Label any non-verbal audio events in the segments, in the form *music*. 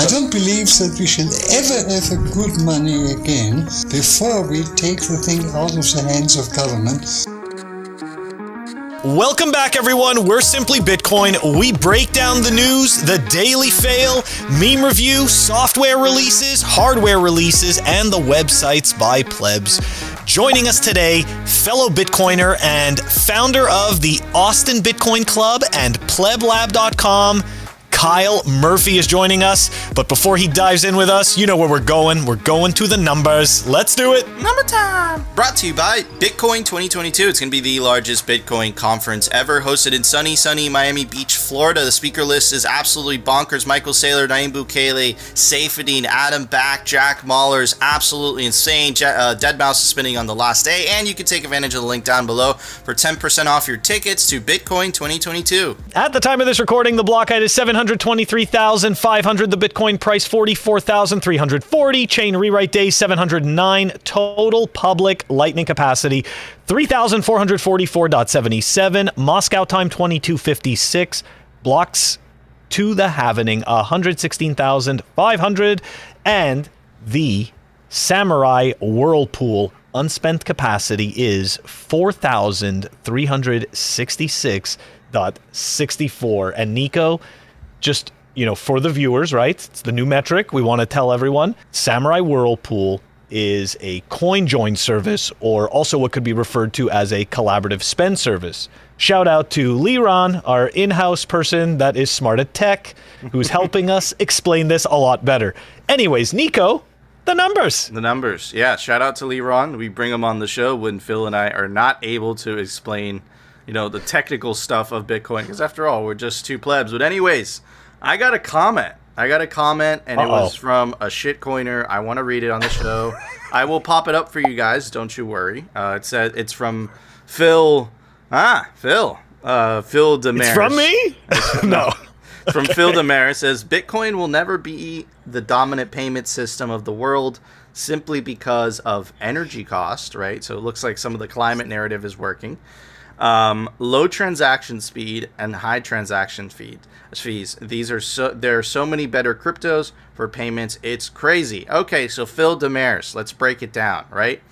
I don't believe that we should ever have a good money again before we take the thing out of the hands of government. Welcome back, everyone. We're Simply Bitcoin. We break down the news, the daily fail, meme review, software releases, hardware releases, and the websites by plebs. Joining us today, fellow Bitcoiner and founder of the Austin Bitcoin Club and pleblab.com, Kyle Murphy is joining us. But before he dives in with us, you know where we're going. We're going to the numbers. Let's do it. Number time. Brought to you by Bitcoin 2022. It's going to be the largest Bitcoin conference ever, hosted in sunny, sunny Miami Beach, Florida. The speaker list is absolutely bonkers. Michael Saylor, Nayib Bukele, Saifedean, Adam Back, Jack Mallers is absolutely insane. Je- uh, Deadmau5 is spinning on the last day, and you can take advantage of the link down below for 10% off your tickets to Bitcoin 2022. At the time of this recording, the block height is 723,500. The Bitcoin price 44,340. Chain rewrite days 709. Total public lightning capacity 3,444.77. Moscow time 2256. Blocks to the halvening 116,500. And the Samurai Whirlpool unspent capacity is 4,366.64. And Nico, just, you know, for the viewers, right? It's the new metric. We want to tell everyone Samurai Whirlpool is a coin join service or also what could be referred to as a collaborative spend service. Shout out to Liron, our in house person that is smart at tech, who's *laughs* helping us explain this a lot better. Anyways, Nico, the numbers. The numbers. Yeah, shout out to Leron. We bring him on the show when Phil and I are not able to explain, you know, the technical stuff of Bitcoin because after all, we're just two plebs. But anyways, I got a comment. I got a comment and it Uh-oh. was from a shitcoiner. I want to read it on the show. *laughs* I will pop it up for you guys, don't you worry. Uh, it says it's from Phil Ah, Phil. Uh, Phil Damaris. It's from me? *laughs* no. from Phil Damaris says Bitcoin will never be the dominant payment system of the world simply because of energy cost, right? So it looks like some of the climate narrative is working. Um, low transaction speed and high transaction feed fees. These are so there are so many better cryptos for payments. It's crazy. Okay, so Phil Demers, let's break it down, right?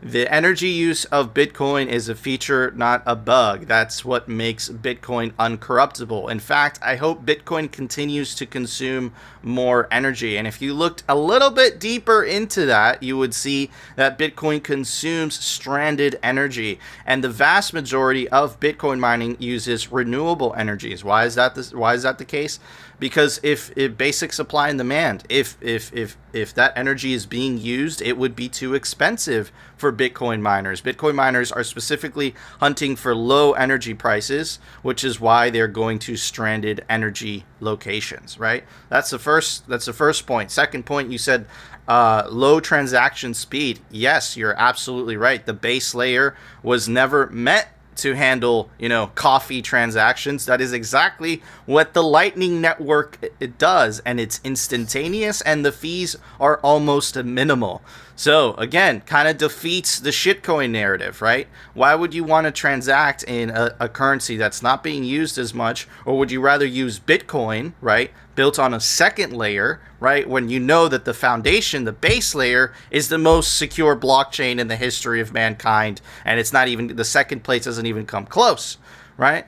The energy use of Bitcoin is a feature, not a bug. That's what makes Bitcoin uncorruptible. In fact, I hope Bitcoin continues to consume more energy. And if you looked a little bit deeper into that, you would see that Bitcoin consumes stranded energy. And the vast majority of Bitcoin mining uses renewable energies. Why is that this, why is that the case? Because if, if basic supply and demand if if if if that energy is being used it would be too expensive for bitcoin miners. Bitcoin miners are specifically hunting for low energy prices which is why they're going to stranded energy locations right? That's the first that's the first point. Second point you said uh, low transaction speed. Yes you're absolutely right. The base layer was never meant to handle, you know, coffee transactions. That is exactly what the Lightning Network it does, and it's instantaneous, and the fees are almost minimal. So again, kind of defeats the shitcoin narrative, right? Why would you want to transact in a, a currency that's not being used as much, or would you rather use Bitcoin, right? Built on a second layer, right? When you know that the foundation, the base layer, is the most secure blockchain in the history of mankind, and it's not even the second place doesn't even come close, right?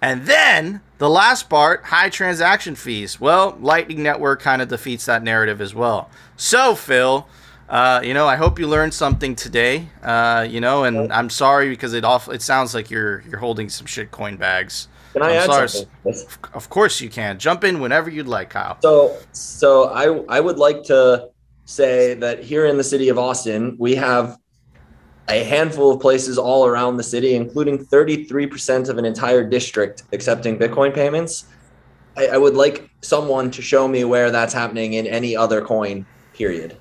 And then the last part, high transaction fees. Well, Lightning Network kind of defeats that narrative as well. So, Phil, uh, you know, I hope you learned something today. Uh, you know, and I'm sorry because it off it sounds like you're you're holding some shit coin bags. Can I I'm add sorry. something? Of course you can. Jump in whenever you'd like, Kyle. So, so I I would like to say that here in the city of Austin, we have a handful of places all around the city, including 33% of an entire district accepting Bitcoin payments. I, I would like someone to show me where that's happening in any other coin. Period.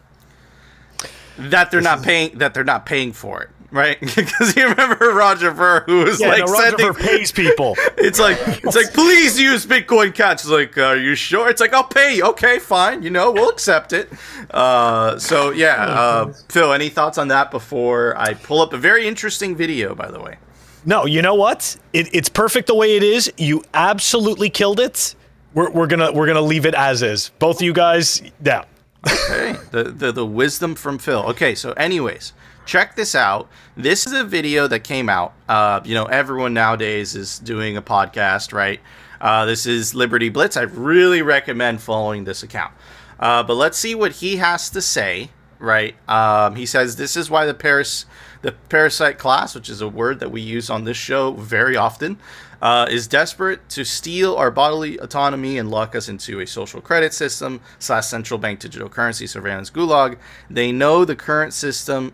That they're not paying. That they're not paying for it, right? *laughs* Because you remember Roger Ver, who was Yeah, like no, Roger sending. Ver pays people. *laughs* It's like it's like please use Bitcoin Cash. It's like, are you sure? It's like I'll pay. you. Okay, fine. You know, we'll accept it. Uh, so yeah, uh, Phil, any thoughts on that before I pull up a very interesting video? By the way, No, you know what? It, it's perfect the way it is. You absolutely killed it. We're, we're gonna we're gonna leave it as is. Both of you guys, yeah. Okay. the, the the wisdom from Phil. Okay, so anyways, check this out. This is a video that came out. Uh, you know, everyone nowadays is doing a podcast, right? Uh, this is Liberty Blitz. I really recommend following this account. Uh, but let's see what he has to say. Right? Um, he says this is why the Paris the parasite class, which is a word that we use on this show very often, uh, is desperate to steal our bodily autonomy and lock us into a social credit system slash central bank digital currency surveillance gulag. They know the current system,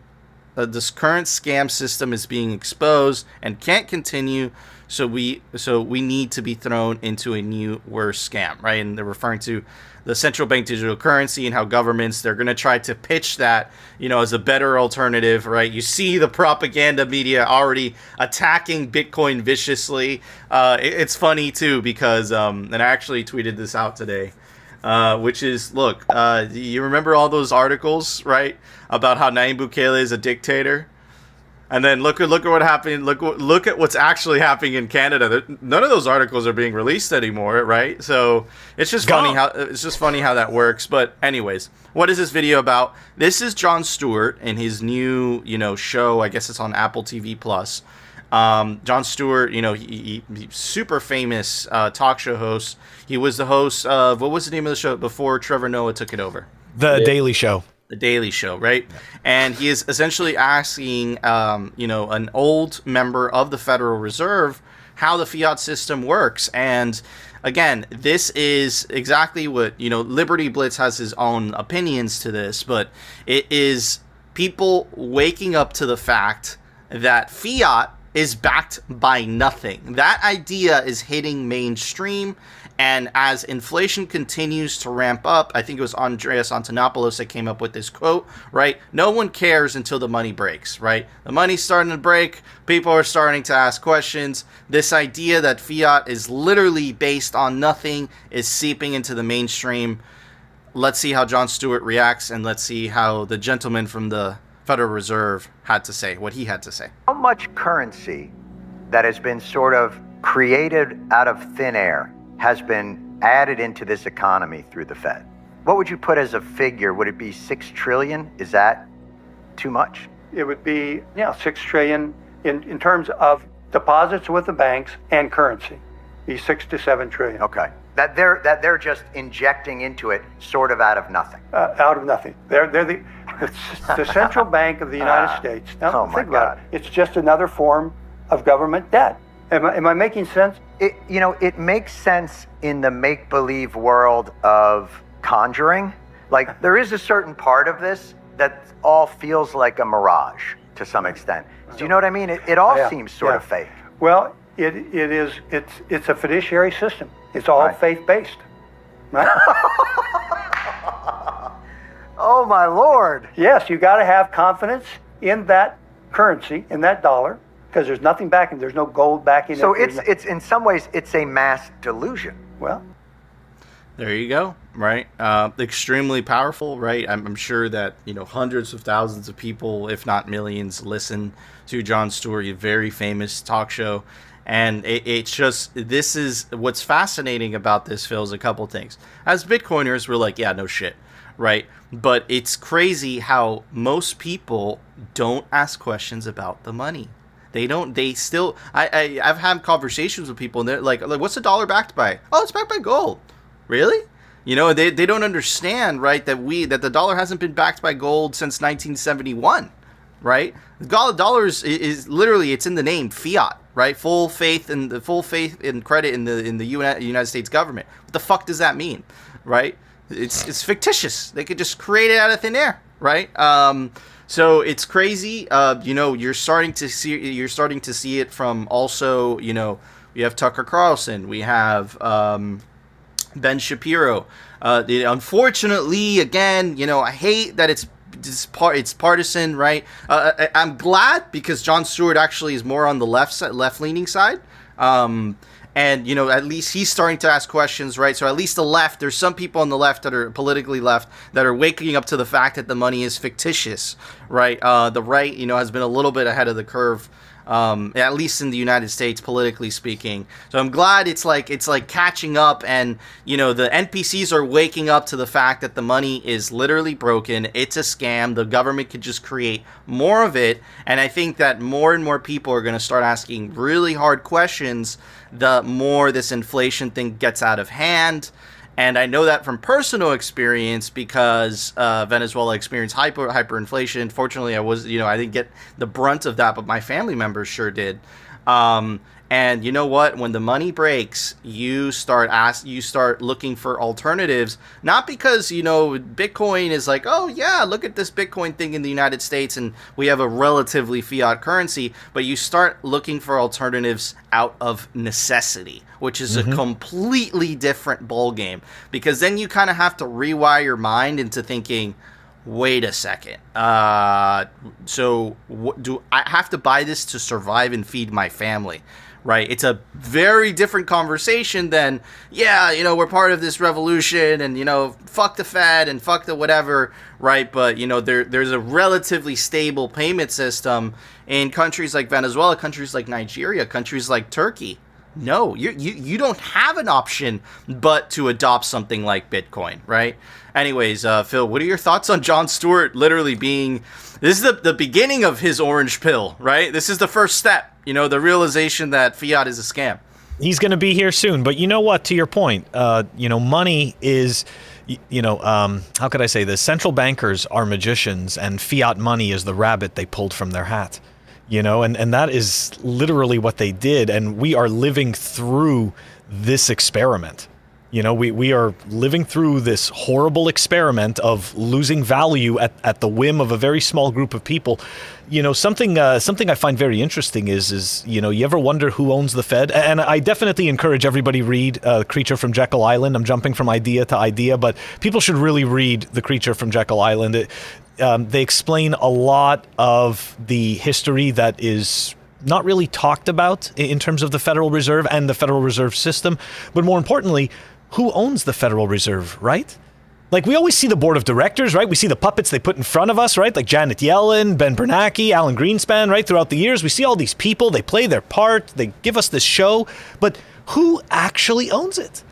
uh, this current scam system is being exposed and can't continue. So we so we need to be thrown into a new worse scam, right? And they're referring to the central bank digital currency and how governments they're going to try to pitch that you know as a better alternative right you see the propaganda media already attacking bitcoin viciously uh, it, it's funny too because um, and i actually tweeted this out today uh, which is look uh, you remember all those articles right about how Nayib Bukele is a dictator and then look at look at what happened. Look look at what's actually happening in Canada. None of those articles are being released anymore, right? So it's just funny how it's just funny how that works. But anyways, what is this video about? This is Jon Stewart and his new you know show. I guess it's on Apple TV Plus. Um, Jon Stewart, you know, he, he super famous uh, talk show host. He was the host of what was the name of the show before Trevor Noah took it over? The yeah. Daily Show the Daily Show, right? And he is essentially asking, um, you know, an old member of the Federal Reserve how the fiat system works. And again, this is exactly what you know. Liberty Blitz has his own opinions to this, but it is people waking up to the fact that fiat is backed by nothing. That idea is hitting mainstream and as inflation continues to ramp up, I think it was Andreas Antonopoulos that came up with this quote, right? No one cares until the money breaks, right? The money's starting to break. People are starting to ask questions. This idea that fiat is literally based on nothing is seeping into the mainstream. Let's see how Jon Stewart reacts, and let's see how the gentleman from the Federal Reserve had to say, what he had to say. How much currency that has been sort of created out of thin air has been added into this economy through the Fed. What would you put as a figure? Would it be 6 trillion? Is that too much? It would be, yeah, 6 trillion in, in terms of deposits with the banks and currency. Be 6 to 7 trillion. Okay. That they're that they're just injecting into it sort of out of nothing. Uh, out of nothing. They're they're the the central *laughs* bank of the United uh, States. Now oh think about it. It's just another form of government debt. Am I, am I making sense? It, you know, it makes sense in the make believe world of conjuring. Like, there is a certain part of this that all feels like a mirage to some extent. Do you know what I mean? It, it all yeah, seems sort yeah. of fake. Well, it, it is, it's, it's a fiduciary system, it's all right. faith based. Right? *laughs* oh, my Lord. Yes, you got to have confidence in that currency, in that dollar because there's nothing backing. There's no gold backing. So it. it's it's in some ways it's a mass delusion. Well, there you go. Right, uh, extremely powerful. Right, I'm, I'm, sure that you know hundreds of thousands of people, if not millions, listen to Jon Stewart, a very famous talk show. And it, it's just this is what's fascinating about this. Phil is a couple things. As Bitcoiners, we're like, yeah, no shit, right? But it's crazy how most people don't ask questions about the money they don't. They still. I, I I've had conversations with people, and they're like, like, what's the dollar backed by? Oh, it's backed by gold. Really? You know, they, they don't understand, right, that we that the dollar hasn't been backed by gold since 1971, right? The dollar is, is literally it's in the name fiat, right? Full faith and the full faith and credit in the in the United States government. What the fuck does that mean, right? It's it's fictitious. They could just create it out of thin air, right? Um, so it's crazy. Uh, you know, you're starting to see you're starting to see it from also. You know, we have Tucker Carlson. We have um, Ben Shapiro. Uh, unfortunately, again, you know, I hate that it's it's, part, it's partisan, right? Uh, I, am glad because Jon Stewart actually is more on the left side, left leaning side. Um, and you know at least he's starting to ask questions right? So at least the left there's some people on the left that are politically left that are waking up to the fact that the money is fictitious right? Uh, the right you know has been a little bit ahead of the curve um, at least in the United States, politically speaking. So I'm glad it's like it's like catching up, and you know the NPCs are waking up to the fact that the money is literally broken. It's a scam. The government could just create more of it, and I think that more and more people are going to start asking really hard questions. The more this inflation thing gets out of hand. And I know that from personal experience because uh, Venezuela experienced hyper hyperinflation. Fortunately, I was you know I didn't get the brunt of that, but my family members sure did. Um, and you know what? When the money breaks, you start ask you start looking for alternatives. Not because you know Bitcoin is like, oh yeah, look at this Bitcoin thing in the United States, and we have a relatively fiat currency. But you start looking for alternatives out of necessity, which is mm-hmm. a completely different ball game. Because then you kind of have to rewire your mind into thinking, wait a second. Uh, so what, do I have to buy this to survive and feed my family? Right? It's a very different conversation than, yeah, you know, we're part of this revolution and, you know, fuck the Fed and fuck the whatever, right? But, you know, there, there's a relatively stable payment system in countries like Venezuela, countries like Nigeria, countries like Turkey. No, you, you, you don't have an option but to adopt something like Bitcoin, right? Anyways, uh, Phil, what are your thoughts on Jon Stewart literally being this is the, the beginning of his orange pill, right? This is the first step, you know, the realization that fiat is a scam. He's going to be here soon. But you know what? To your point, uh, you know, money is, you know, um, how could I say this? Central bankers are magicians, and fiat money is the rabbit they pulled from their hat. You know, and, and that is literally what they did. And we are living through this experiment. You know, we, we are living through this horrible experiment of losing value at, at the whim of a very small group of people. You know, something uh, something I find very interesting is is you know, you ever wonder who owns the Fed? And I definitely encourage everybody read uh, Creature from Jekyll Island. I'm jumping from idea to idea, but people should really read The Creature from Jekyll Island. It, um, they explain a lot of the history that is not really talked about in terms of the Federal Reserve and the Federal Reserve System, but more importantly, who owns the Federal Reserve, right? Like we always see the board of directors, right? We see the puppets they put in front of us, right? Like Janet Yellen, Ben Bernanke, Alan Greenspan, right? Throughout the years, we see all these people, they play their part, they give us this show, but who actually owns it?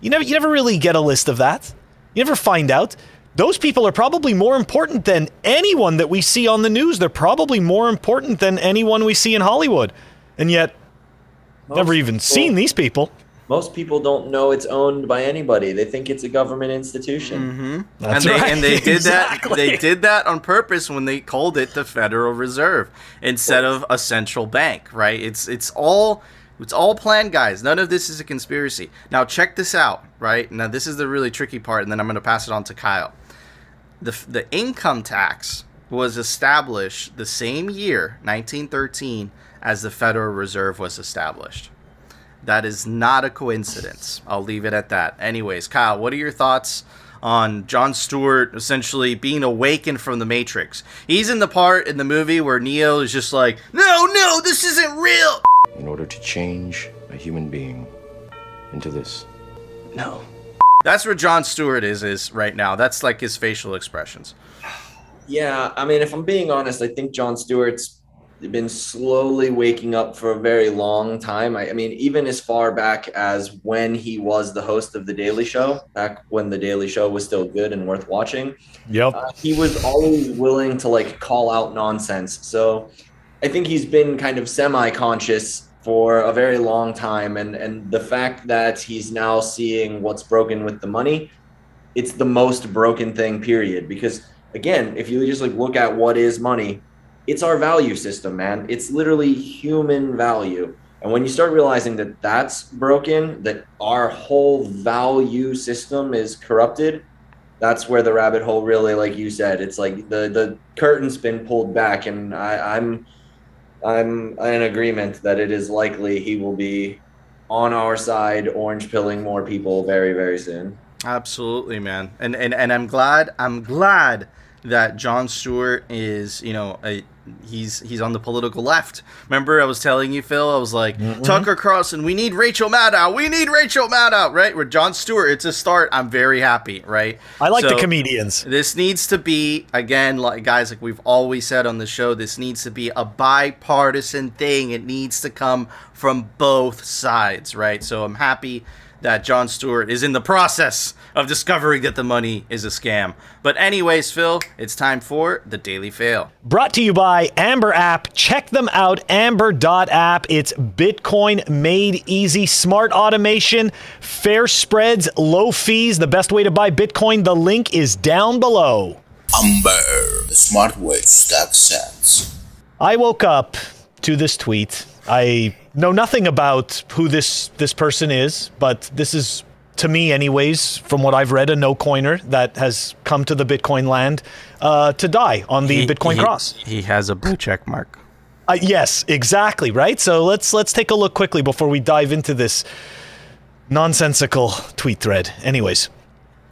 You never you never really get a list of that. You never find out. Those people are probably more important than anyone that we see on the news. They're probably more important than anyone we see in Hollywood. And yet Most never even people. seen these people most people don't know it's owned by anybody. They think it's a government institution. Mm-hmm. and they right. and they *laughs* did exactly. that. They did that on purpose when they called it the Federal Reserve instead of a central bank. Right? It's it's all it's all planned, guys. None of this is a conspiracy. Now check this out. Right now, this is the really tricky part, and then I'm going to pass it on to Kyle. The the income tax was established the same year, 1913, as the Federal Reserve was established. That is not a coincidence. I'll leave it at that. Anyways, Kyle, what are your thoughts on Jon Stewart essentially being awakened from the Matrix? He's in the part in the movie where Neo is just like, no, no, this isn't real. In order to change a human being into this. No. That's where Jon Stewart is is right now. That's like his facial expressions. Yeah, I mean, if I'm being honest, I think Jon Stewart's been slowly waking up for a very long time. I, I, mean, even as far back as when he was the host of The Daily Show, back when The Daily Show was still good and worth watching. Yep. Uh, he was always willing to like call out nonsense. So I think he's been kind of semi conscious for a very long time. And, and the fact that he's now seeing what's broken with the money, it's the most broken thing, period. Because again, if you just like look at what is money, it's our value system, man. It's literally human value. And when you start realizing that that's broken, that our whole value system is corrupted, that's where the rabbit hole really, like you said, it's like the the curtain's been pulled back, and I, I'm I'm in agreement that it is likely he will be on our side, orange pilling more people very very soon. Absolutely, man. And and and I'm glad I'm glad that Jon Stewart is, you know, a, he's he's on the political left. Remember, I was telling you, Phil. I was like Mm-hmm. Tucker Carlson. We need Rachel Maddow. We need Rachel Maddow. Right? With Jon Stewart, it's a start. I'm very happy. Right? I like the comedians. this needs to be again, like guys, like we've always said on the show. This needs to be a bipartisan thing. It needs to come from both sides, right? So I'm happy that Jon Stewart is in the process of discovering that the money is a scam. But anyways, Phil, it's time for the Daily Fail. Brought to you by Amber App. Check them out, amber.app. It's Bitcoin made easy, smart automation, fair spreads, low fees. The best way to buy Bitcoin. The link is down below. Amber, the smart way to stack sats. I woke up to this tweet. I know nothing about who this this person is, but this is to me anyways from what I've read a no coiner that has come to the Bitcoin land uh, to die on the Bitcoin he, cross. He has a blue check mark. Uh, yes, exactly, right? So let's let's take a look quickly before we dive into this nonsensical tweet thread. Anyways,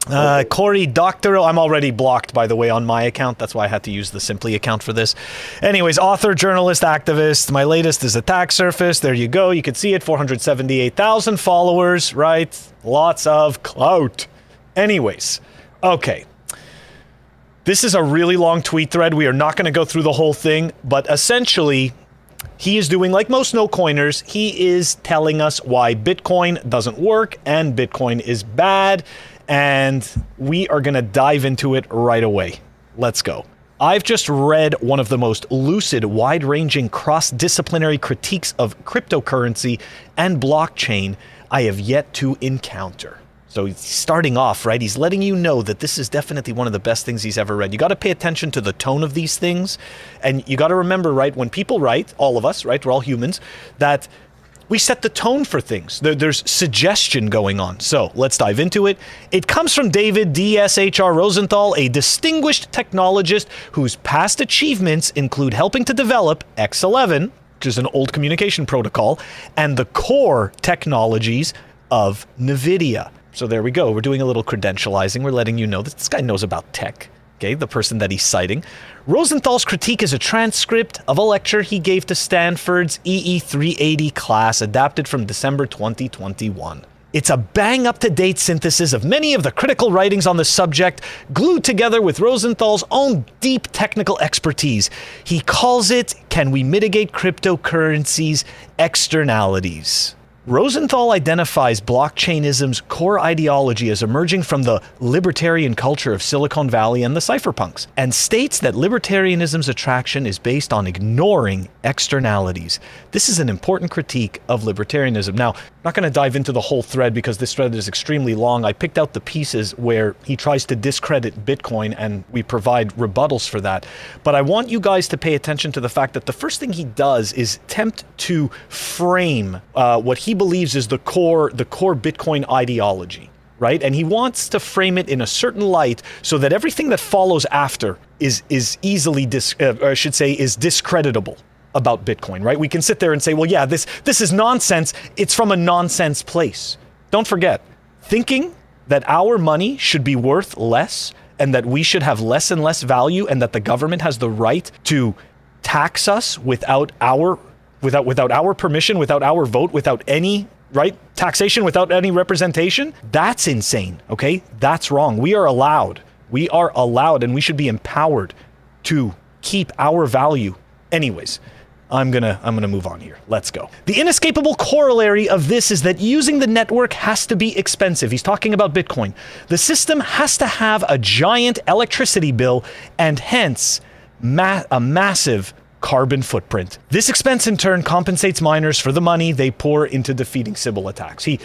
uh, Corey Doctorow, I'm already blocked, by the way, on my account. That's why I had to use the Simply account for this. Anyways, author, journalist, activist. My latest is Attack Surface. There you go. You can see it 478,000 followers, right? Lots of clout. Anyways, okay. This is a really long tweet thread. We are not going to go through the whole thing, but essentially, he is doing like most no coiners. He is telling us why Bitcoin doesn't work and Bitcoin is bad. And we are going to dive into it right away. Let's go. I've just read one of the most lucid, wide ranging, cross disciplinary critiques of cryptocurrency and blockchain I have yet to encounter. So he's starting off, right? He's letting you know that this is definitely one of the best things he's ever read. You got to pay attention to the tone of these things. And you got to remember, right, when people write, all of us, right, we're all humans, that we set the tone for things. There, there's suggestion going on. So let's dive into it. It comes from David DSHR Rosenthal, a distinguished technologist whose past achievements include helping to develop X11, which is an old communication protocol, and the core technologies of NVIDIA. So there we go. We're doing a little credentializing. We're letting you know that this guy knows about tech. Okay, the person that he's citing. Rosenthal's critique is a transcript of a lecture he gave to Stanford's EE 380 class, adapted from December 2021. It's a bang up to date synthesis of many of the critical writings on the subject, glued together with Rosenthal's own deep technical expertise. He calls it Can We Mitigate Cryptocurrency's Externalities? Rosenthal identifies blockchainism's core ideology as emerging from the libertarian culture of Silicon Valley and the cypherpunks, and states that libertarianism's attraction is based on ignoring externalities. This is an important critique of libertarianism. Now, I'm not going to dive into the whole thread because this thread is extremely long. I picked out the pieces where he tries to discredit Bitcoin, and we provide rebuttals for that. But I want you guys to pay attention to the fact that the first thing he does is attempt to frame uh, what he believes is the core the core Bitcoin ideology, right? And he wants to frame it in a certain light so that everything that follows after is is easily dis, uh, I should say is discreditable about Bitcoin, right? We can sit there and say, well, yeah, this this is nonsense. It's from a nonsense place. Don't forget, thinking that our money should be worth less and that we should have less and less value and that the government has the right to tax us without our without without our permission, without our vote, without any right taxation, without any representation. That's insane. Okay, that's wrong. We are allowed. We are allowed, and we should be empowered to keep our value. Anyways. I'm gonna I'm gonna move on here. Let's go. The inescapable corollary of this is that using the network has to be expensive. He's talking about Bitcoin. The system has to have a giant electricity bill and hence ma- a massive carbon footprint. This expense in turn compensates miners for the money they pour into defeating Sybil attacks. He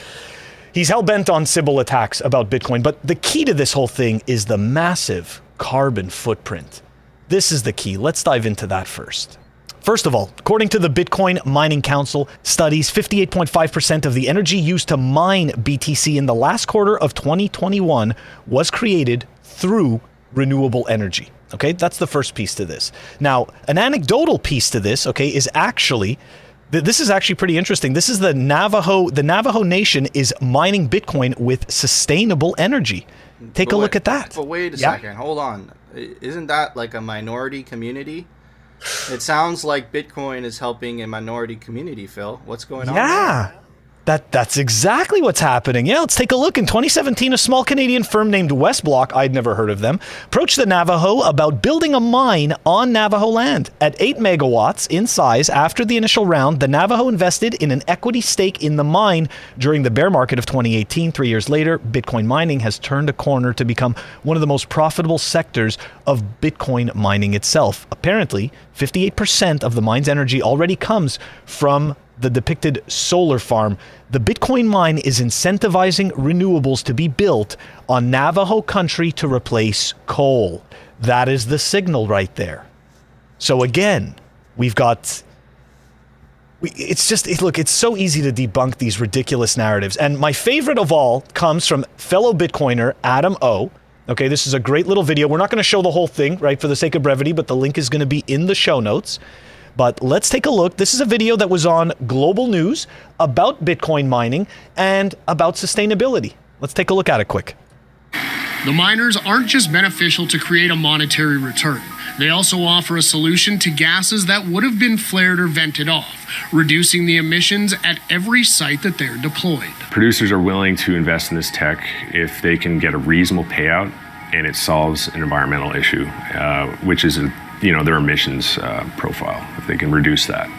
he's hell bent on Sybil attacks about Bitcoin, but the key to this whole thing is the massive carbon footprint. This is the key. Let's dive into that first. First of all, according to the Bitcoin Mining Council studies, 58.5% of the energy used to mine BTC in the last quarter of 2021 was created through renewable energy. Okay, that's the first piece to this. Now, an anecdotal piece to this, okay, is actually this is actually pretty interesting. This is the Navajo the Navajo Nation is mining Bitcoin with sustainable energy. Take But a look wait- at that. But wait a Yeah. second. Hold on. Isn't that like a minority community? It sounds like Bitcoin is helping a minority community, Phil. What's going on? there? That that's exactly what's happening. Yeah, let's take a look. In 2017, a small Canadian firm named Westblock, I'd never heard of them, approached the Navajo about building a mine on Navajo land. At 8 megawatts in size, after the initial round, the Navajo invested in an equity stake in the mine during the bear market of 2018. 3 years later, Bitcoin mining has turned a corner to become one of the most profitable sectors of Bitcoin mining itself. Apparently, 58% of the mine's energy already comes from the depicted solar farm, the Bitcoin mine is incentivizing renewables to be built on Navajo country to replace coal. That is the signal right there. So again, we've got it's just it, look it's so easy to debunk these ridiculous narratives. And my favorite of all comes from fellow bitcoiner adam o. Okay this is a great little video. We're not going to show the whole thing right for the sake of brevity but the link is going to be in the show notes but let's take a look. This is a video that was on Global News about Bitcoin mining and about sustainability. Let's take a look at it quick. The miners aren't just beneficial to create a monetary return. They also offer a solution to gases that would have been flared or vented off, reducing the emissions at every site that they're deployed. Producers are willing to invest in this tech if they can get a reasonable payout and it solves an environmental issue, uh, which is a you know their emissions uh, profile if they can reduce that.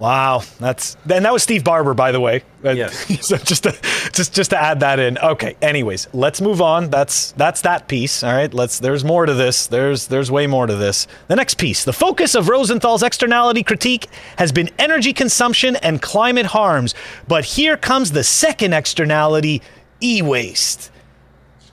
Wow, that's and that was Steve Barber, by the way. Uh, Yes. *laughs* so just to just just to add that in. Okay. Anyways, let's move on. That's that's that piece. All right. Let's. There's more to this. There's there's way more to this. The next piece. The focus of Rosenthal's externality critique has been energy consumption and climate harms. But here comes the second externality: e-waste.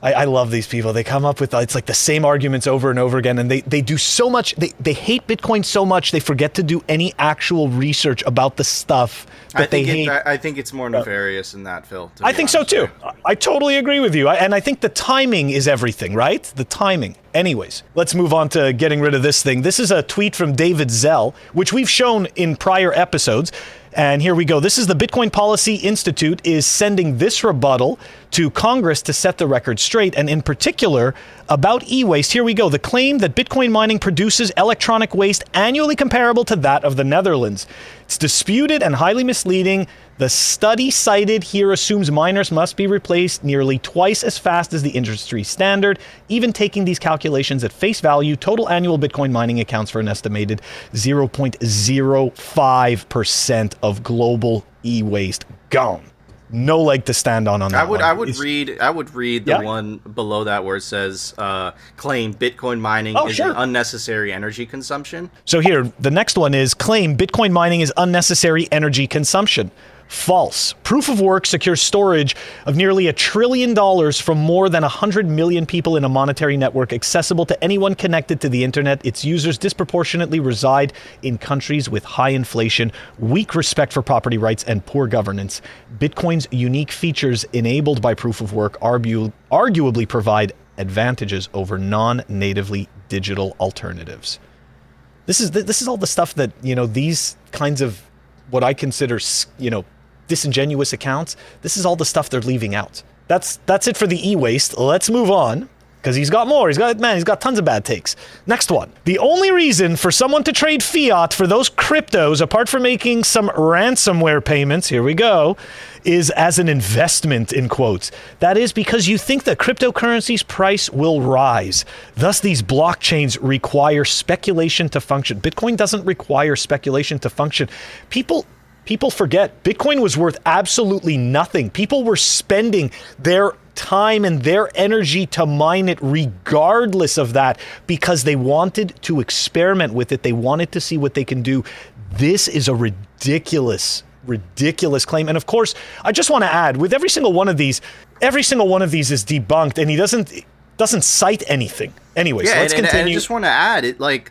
I, I love these people. They come up with it's like the same arguments over and over again, and they, they do so much. They, they hate Bitcoin so much they forget to do any actual research about the stuff that I they think hate. it, I I think it's more nefarious than that, Phil. I think so too. I I totally agree with you. I, and I think the timing is everything, right? The timing. Anyways, let's move on to getting rid of this thing. This is a tweet from David Zell, which we've shown in prior episodes. And here we go. This is the Bitcoin Policy Institute is sending this rebuttal to Congress to set the record straight, and in particular about e-waste. Here we go. The claim that Bitcoin mining produces electronic waste annually comparable to that of the Netherlands. It's disputed and highly misleading. The study cited here assumes miners must be replaced nearly twice as fast as the industry standard. Even taking these calculations at face value, total annual Bitcoin mining accounts for an estimated 0.05% of global e-waste gone. No leg to stand on on that I would one. I would It's- read I would read the Yeah? one below that where it says uh, claim Bitcoin mining Oh, is sure. unnecessary energy consumption. So here, the next one is claim Bitcoin mining is unnecessary energy consumption. False. Proof of work secures storage of nearly a trillion dollars from more than 100 million people in a monetary network accessible to anyone connected to the internet. Its users disproportionately reside in countries with high inflation, weak respect for property rights, and poor governance. Bitcoin's unique features enabled by proof of work argu- arguably provide advantages over non natively digital alternatives this is this is all the stuff that you know these kinds of what I consider you know disingenuous accounts. This is all the stuff they're leaving out. That's that's it for the e-waste. Let's move on because he's got more. He's got man. He's got tons of bad takes. Next one. The only reason for someone to trade fiat for those cryptos, apart from making some ransomware payments, here we go, is as an investment in quotes. That is because you think the cryptocurrency's price will rise. Thus, these blockchains require speculation to function. Bitcoin doesn't require speculation to function. People people forget Bitcoin was worth absolutely nothing. People were spending their time and their energy to mine it regardless of that because they wanted to experiment with it. They wanted to see what they can do. This is a ridiculous ridiculous claim. And of course, I just want to add with every single one of these, every single one of these is debunked and he doesn't doesn't cite anything. Anyway, so yeah, let's and, and- and continue. I just want to add it. Like,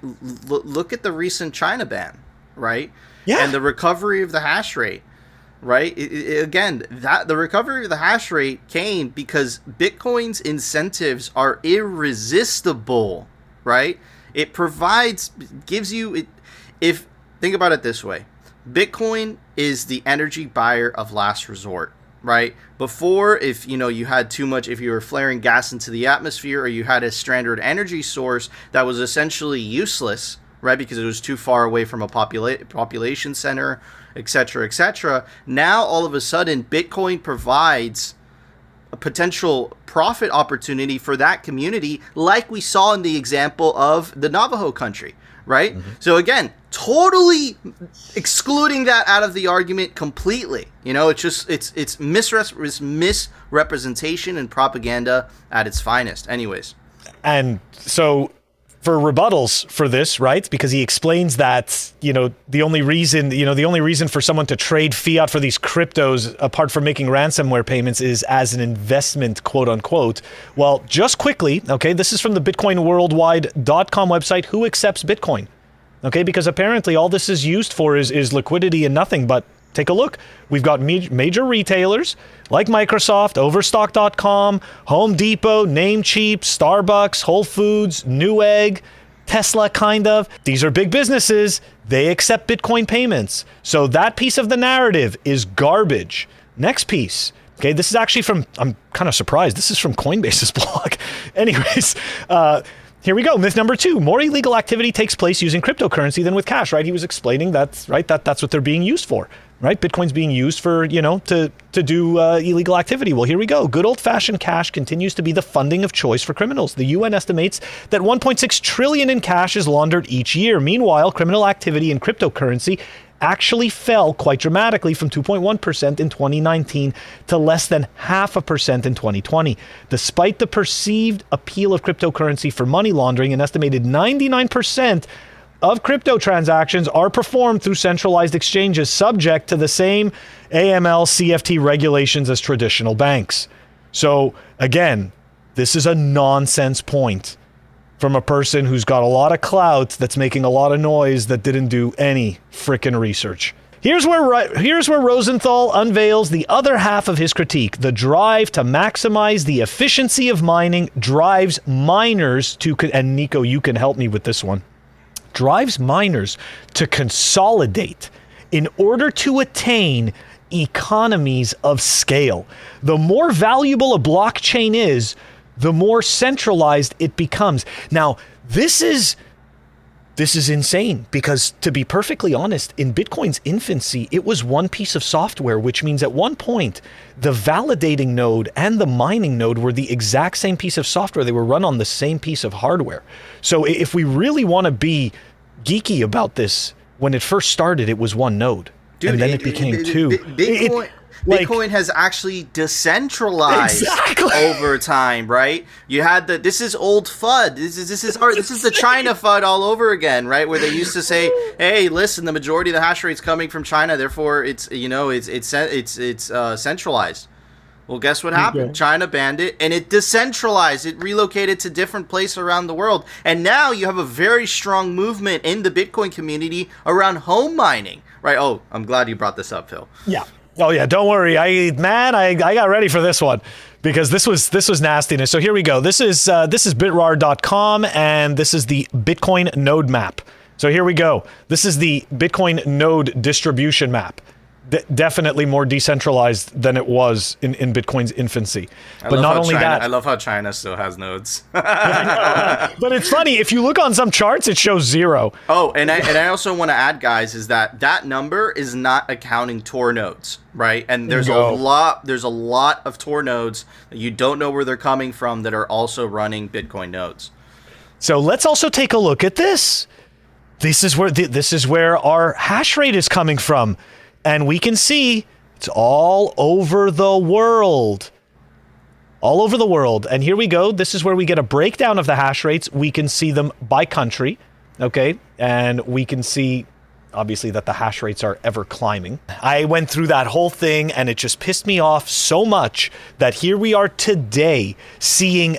look at the recent China ban, right? Yeah. And the recovery of the hash rate, right? I- I- again, that the recovery of the hash rate came because Bitcoin's incentives are irresistible, right? It provides, gives you it. If think about it this way, Bitcoin is the energy buyer of last resort, right? Before, if you know you had too much, if you were flaring gas into the atmosphere, or you had a stranded energy source that was essentially useless, right? Because it was too far away from a popula- population center, etc., etc. Now, all of a sudden, Bitcoin provides a potential profit opportunity for that community, like we saw in the example of the Navajo country, right? Mm-hmm. So again, totally excluding that out of the argument completely. You know, it's just it's it's it's misrepresentation and propaganda at its finest. Anyways, And so for rebuttals for this, right? Because he explains that, you know, the only reason, you know, the only reason for someone to trade fiat for these cryptos apart from making ransomware payments is as an investment, quote unquote. Well, just quickly, okay, this is from the bitcoinworldwide.com website. Who accepts Bitcoin? Okay, because apparently all this is used for is, is liquidity and nothing but take a look. We've got major retailers like Microsoft, Overstock.com, Home Depot, Namecheap, Starbucks, Whole Foods, Newegg, Tesla, kind of. These are big businesses. They accept Bitcoin payments. So that piece of the narrative is garbage. Next piece. Okay, this is actually from, I'm kind of surprised. This is from Coinbase's *laughs* blog. Anyways, uh, here we go. Myth number two: more illegal activity takes place using cryptocurrency than with cash. Right? He was explaining that. Right? That that's what they're being used for. Right? Bitcoin's being used for you know to to do uh, illegal activity. Well, here we go. Good old-fashioned cash continues to be the funding of choice for criminals. The UN estimates that 1.6 trillion in cash is laundered each year. Meanwhile, criminal activity in cryptocurrency actually fell quite dramatically from 2.1% in 2019 to less than half a percent in 2020. Despite the perceived appeal of cryptocurrency for money laundering, an estimated 99% of crypto transactions are performed through centralized exchanges subject to the same AML CFT regulations as traditional banks. So, again, this is a nonsense point from a person who's got a lot of clout that's making a lot of noise that didn't do any frickin' research. Here's where here's where Rosenthal unveils the other half of his critique. The drive to maximize the efficiency of mining drives miners to and Nico you can help me with this one. Drives miners to consolidate in order to attain economies of scale. The more valuable a blockchain is, the more centralized it becomes. Now, this is this is insane because to be perfectly honest, in Bitcoin's infancy, it was one piece of software, which means at one point the validating node and the mining node were the exact same piece of software. They were run on the same piece of hardware. So if we really want to be geeky about this, when it first started, it was one node. and then it, became it- two. Bi- It- Bitcoin, like- Bitcoin has actually decentralized Exactly. over time, right? You had the this is old FUD. This is this is our, this is the *laughs* China FUD all over again, right? Where they used to say, "Hey, listen, the majority of the hash rate's coming from China, therefore it's you know it's it's it's it's uh, centralized." Well, guess what happened? China banned it and it decentralized. It relocated to different places around the world. And now you have a very strong movement in the Bitcoin community around home mining, right? Oh, I'm glad you brought this up, Phil. Yeah. Oh yeah, don't worry. I man, I, I got ready for this one because this was this was nastiness. So here we go. This is uh, this is bitrar.com and this is the Bitcoin node map. So here we go. This is the Bitcoin node distribution map. De- definitely more decentralized than it was in, in Bitcoin's infancy. I but love not how only China, that, I love how China still has nodes. *laughs* but it's funny if you look on some charts, it shows zero. Oh, and I, and I also want to add, guys, is that that number is not accounting Tor nodes, right? And there's No. a lot, there's a lot of Tor nodes that you don't know where they're coming from that are also running Bitcoin nodes. So let's also take a look at this. This is where th- this is where our hash rate is coming from, and we can see it's all over the world. All over the world. And here we go. This is where we get a breakdown of the hash rates. We can see them by country, okay? And we can see obviously that the hash rates are ever climbing. I went through that whole thing and it just pissed me off so much that here we are today seeing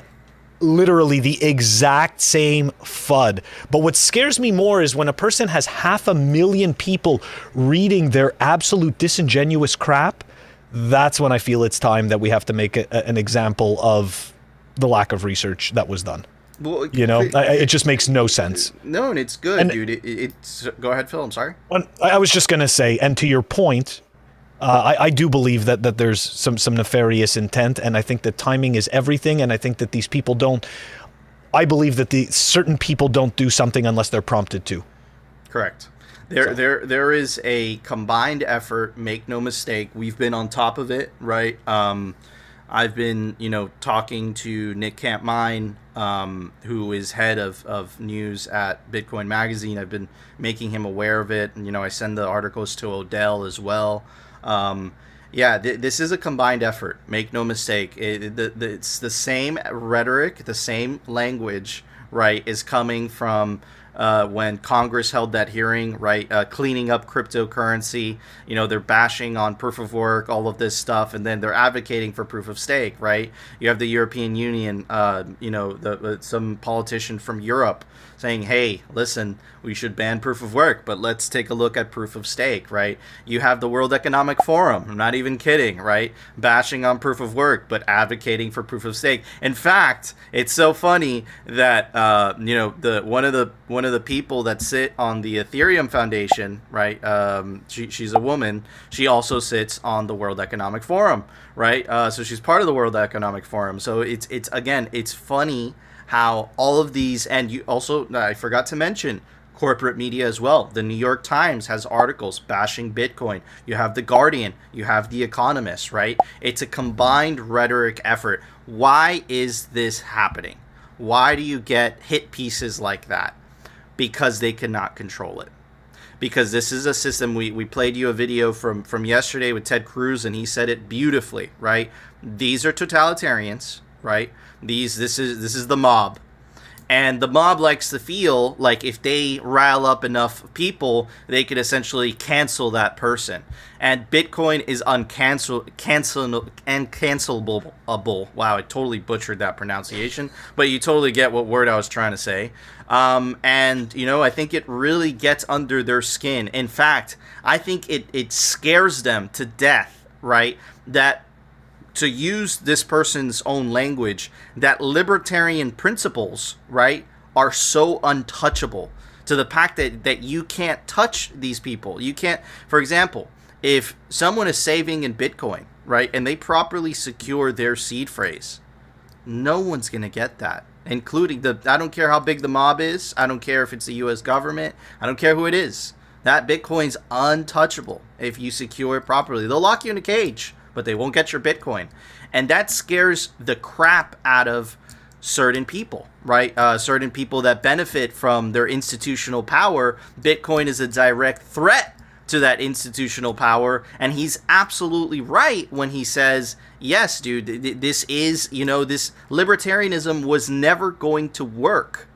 literally the exact same FUD. But what scares me more is when a person has half a million people reading their absolute disingenuous crap, that's when I feel it's time that we have to make a, an example of the lack of research that was done. Well, You know, I, I- it just makes no sense. no, and it's good, And- dude. It, it- it's go ahead, Phil. I'm sorry. I I was just going to say, and to your point, Uh, I, I do believe that, that there's some, some nefarious intent, and I think that timing is everything, and I think that these people don't. I believe that the certain people don't do something unless they're prompted to. Correct. There, there, there is a combined effort. Make no mistake, we've been on top of it, right? Um, I've been, you know, talking to Nick Kampmine, um, who is head of, of news at Bitcoin Magazine. I've been making him aware of it, and you know, I send the articles to Odell as well. Um, yeah, th- this is a combined effort. Make no mistake. It, the, the, it's the same rhetoric, the same language, right, is coming from uh, when Congress held that hearing, right, uh, cleaning up cryptocurrency. You know, they're bashing on proof of work, all of this stuff, and then they're advocating for proof of stake, right? You have the European Union, uh, you know, the, uh, some politician from Europe saying, hey, listen, we should ban proof of work, but let's take a look at proof of stake, right? You have the World Economic Forum, I'm not even kidding, right? Bashing on proof of work, but advocating for proof of stake. In fact, it's so funny that uh, you know the one of the one of the people that sit on the Ethereum Foundation, right? Um, she, she's a woman. She also sits on the World Economic Forum, right? Uh, so she's part of the World Economic Forum. So it's it's again, it's funny how all of these, and you also, I forgot to mention, corporate media as well. The New York Times has articles bashing Bitcoin. You have The Guardian, you have The Economist, right? It's a combined rhetoric effort. Why is this happening? Why do you get hit pieces like that? Because they cannot control it. Because this is a system we, we played you a video from from yesterday with Ted Cruz and he said it beautifully, right? These are totalitarians, right? These this is this is the mob. And the mob likes to feel like if they rile up enough people, they could essentially cancel that person. And Bitcoin is uncancel cancel and cancelable. Wow, I totally butchered that pronunciation, but you totally get what word I was trying to say. Um, and you know, I think it really gets under their skin. In fact, I think it it scares them to death. Right? That to use this person's own language, that libertarian principles, right, are so untouchable to the fact that, that you can't touch these people. You can't, for example, if someone is saving in Bitcoin, right, and they properly secure their seed phrase, no one's going to get that. Including the, I don't care how big the mob is. I don't care if it's the U.S. government. I don't care who it is. That Bitcoin's untouchable if you secure it properly. They'll lock you in a cage but they won't get your Bitcoin. And that scares the crap out of certain people, right? Uh, certain people that benefit from their institutional power. Bitcoin is a direct threat to that institutional power. And he's absolutely right when he says, yes, dude, this is, you know, this libertarianism was never going to work.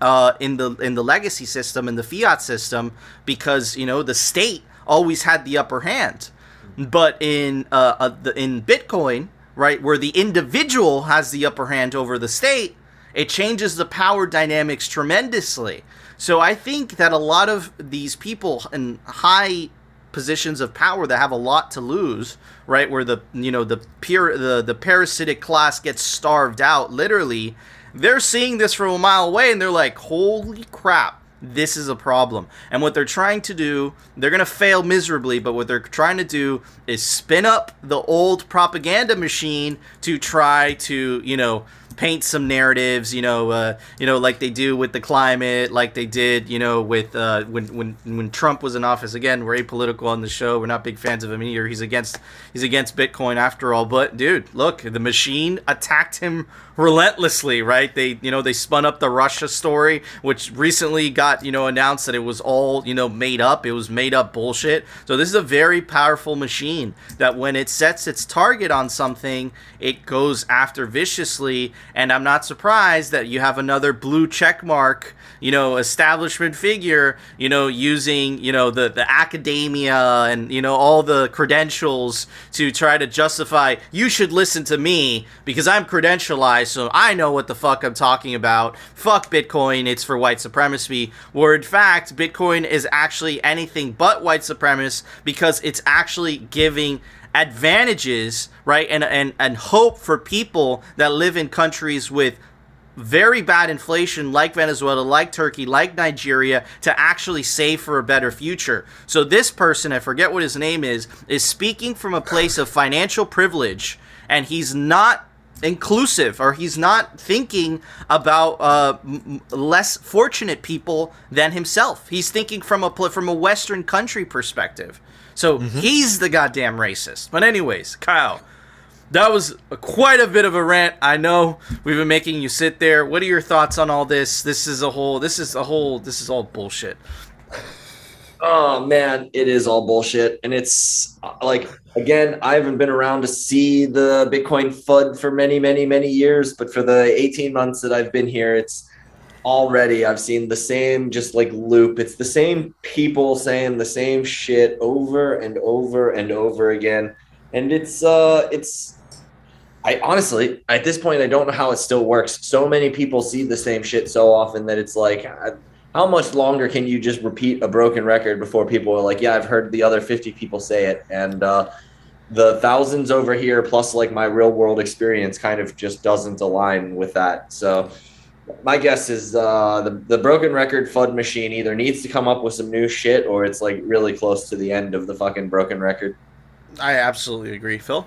Uh, in the in the legacy system in the fiat system because you know the state always had the upper hand but in uh, uh, in Bitcoin, right, where the individual has the upper hand over the state, it changes the power dynamics tremendously. So I think that a lot of these people in high positions of power that have a lot to lose, right, where the you know the pure the the parasitic class gets starved out, literally, they're seeing this from a mile away and they're like, holy crap this is a problem. And what they're trying to do, they're going to fail miserably, but what they're trying to do is spin up the old propaganda machine to try to, you know, paint some narratives, you know, uh, you know, like they do with the climate, like they did, you know, with uh, when when when Trump was in office. Again, we're apolitical on the show. We're not big fans of him either. He's against he's against Bitcoin after all. But dude, look, the machine attacked him relentlessly, right? They you know they spun up the Russia story, which recently got you know announced that it was all you know made up. It was made up bullshit. So this is a very powerful machine that when it sets its target on something, it goes after viciously and I'm not surprised that you have another blue check mark, you know, establishment figure, you know, using, you know, the, the academia and, you know, all the credentials to try to justify, you should listen to me because I'm credentialized, so I know what the fuck I'm talking about. Fuck Bitcoin, it's for white supremacy. Where in fact, Bitcoin is actually anything but white supremacist because it's actually giving advantages, right, and, and, and hope for people that live in countries with very bad inflation like Venezuela, like Turkey, like Nigeria to actually save for a better future. So this person, I forget what his name is, is speaking from a place of financial privilege and he's not inclusive or he's not thinking about uh, m- less fortunate people than himself. He's thinking from a from a western country perspective. So mm-hmm. he's the goddamn racist. But anyways, Kyle, that was a, quite a bit of a rant. I know we've been making you sit there. What are your thoughts on all this? This is a whole. This is a whole. This is all bullshit. Oh man, it is all bullshit. And it's like again, I haven't been around to see the Bitcoin FUD for many, many, many years, but for the 18 months that I've been here, it's already I've seen the same just like loop. It's the same people saying the same shit over and over and over again. And it's uh it's I honestly at this point I don't know how it still works. So many people see the same shit so often that it's like I, how much longer can you just repeat a broken record before people are like, yeah, I've heard the other 50 people say it. And uh, the thousands over here, plus like my real world experience, kind of just doesn't align with that. So my guess is uh, the, the broken record FUD machine either needs to come up with some new shit or it's like really close to the end of the fucking broken record. I absolutely agree, Phil.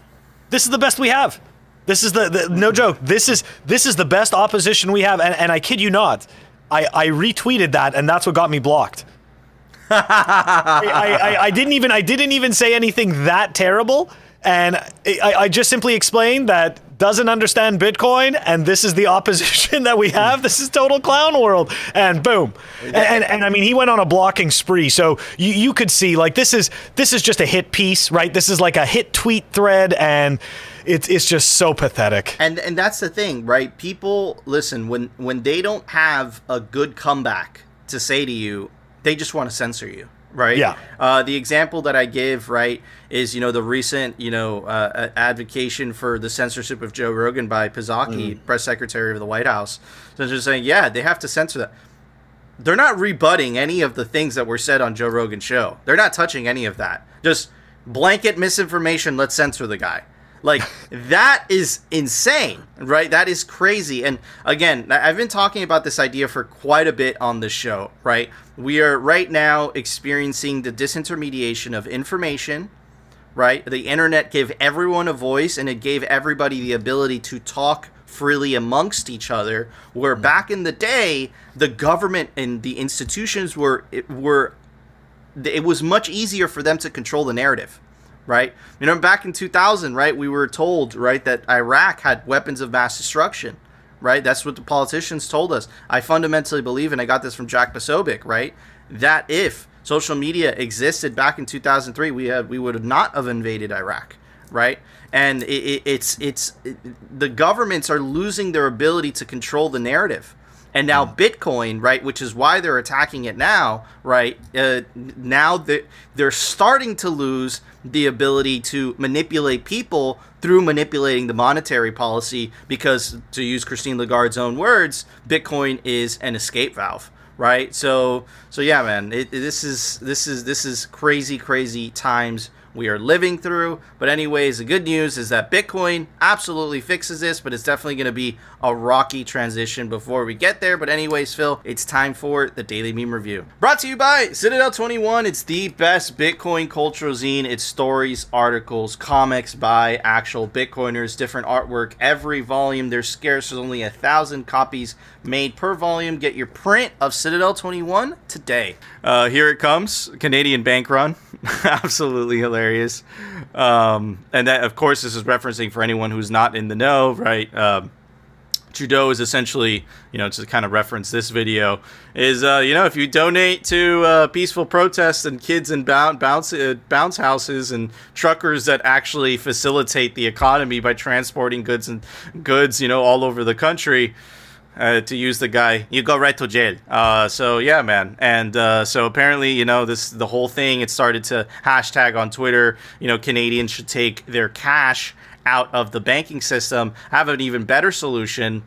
This is the best we have. This is the, the no joke. This is this is the best opposition we have, and, and I kid you not. I, I retweeted that, and that's what got me blocked. *laughs* I, I, I didn't even I didn't even say anything that terrible, and I, I just simply explained that doesn't understand Bitcoin, and this is the opposition *laughs* that we have. This is total clown world, and boom, and, and and I mean he went on a blocking spree, so you you could see like this is this is just a hit piece, right? This is like a hit tweet thread, and it's it's just so pathetic. And and that's the thing, right? People listen when when they don't have a good comeback to say to you, they just want to censor you, right? Yeah. Uh, the example that I give, right, is you know the recent you know uh, advocation for the censorship of Joe Rogan by Psaki, press secretary of the White House. So just saying, yeah, they have to censor that. They're not rebutting any of the things that were said on Joe Rogan's show. They're not touching any of that. Just blanket misinformation. Let's censor the guy. Like that is insane, right? That is crazy. And again, I've been talking about this idea for quite a bit on the show, right? We are right now experiencing the disintermediation of information, right? The internet gave everyone a voice and it gave everybody the ability to talk freely amongst each other. Where mm. back in the day, the government and the institutions were it, were it was much easier for them to control the narrative right? You know, back in 2000, right, we were told, right, that Iraq had weapons of mass destruction, right? That's what the politicians told us. I fundamentally believe, and I got this from Jack Posobiec, right, that if social media existed back in 2003, we have we would not have invaded Iraq, right? And it, it, it's it's it, the governments are losing their ability to control the narrative. And now Bitcoin, right, which is why they're attacking it now, right? Uh, now they're, they're starting to lose the ability to manipulate people through manipulating the monetary policy because, to use Christine Lagarde's own words, Bitcoin is an escape valve, right? So, so yeah, man, it, this is this is this is crazy, crazy times we are living through. But anyways, the good news is that Bitcoin absolutely fixes this, but it's definitely going to be a rocky transition before we get there. But anyways, Phil, it's time for the Daily Meme Review. Brought to you by Citadel 21. It's the best Bitcoin cultural zine. It's stories, articles, comics by actual Bitcoiners, different artwork. Every volume, They're scarce. There's only a thousand copies made per volume. Get your print of Citadel 21 today. Uh, here it comes, Canadian bank run. *laughs* Absolutely hilarious. Um, and that, of course, this is referencing for anyone who's not in the know, right? Um, Trudeau is essentially, you know, to kind of reference this video, is, uh, you know, if you donate to uh, peaceful protests and kids in bounce, bounce, uh, bounce houses and truckers that actually facilitate the economy by transporting goods and goods, you know, all over the country, uh, to use the guy, you go right to jail. Uh, so yeah, man. And uh, so apparently, you know, this the whole thing. It started to hashtag on Twitter. You know, Canadians should take their cash out of the banking system. Have an even better solution.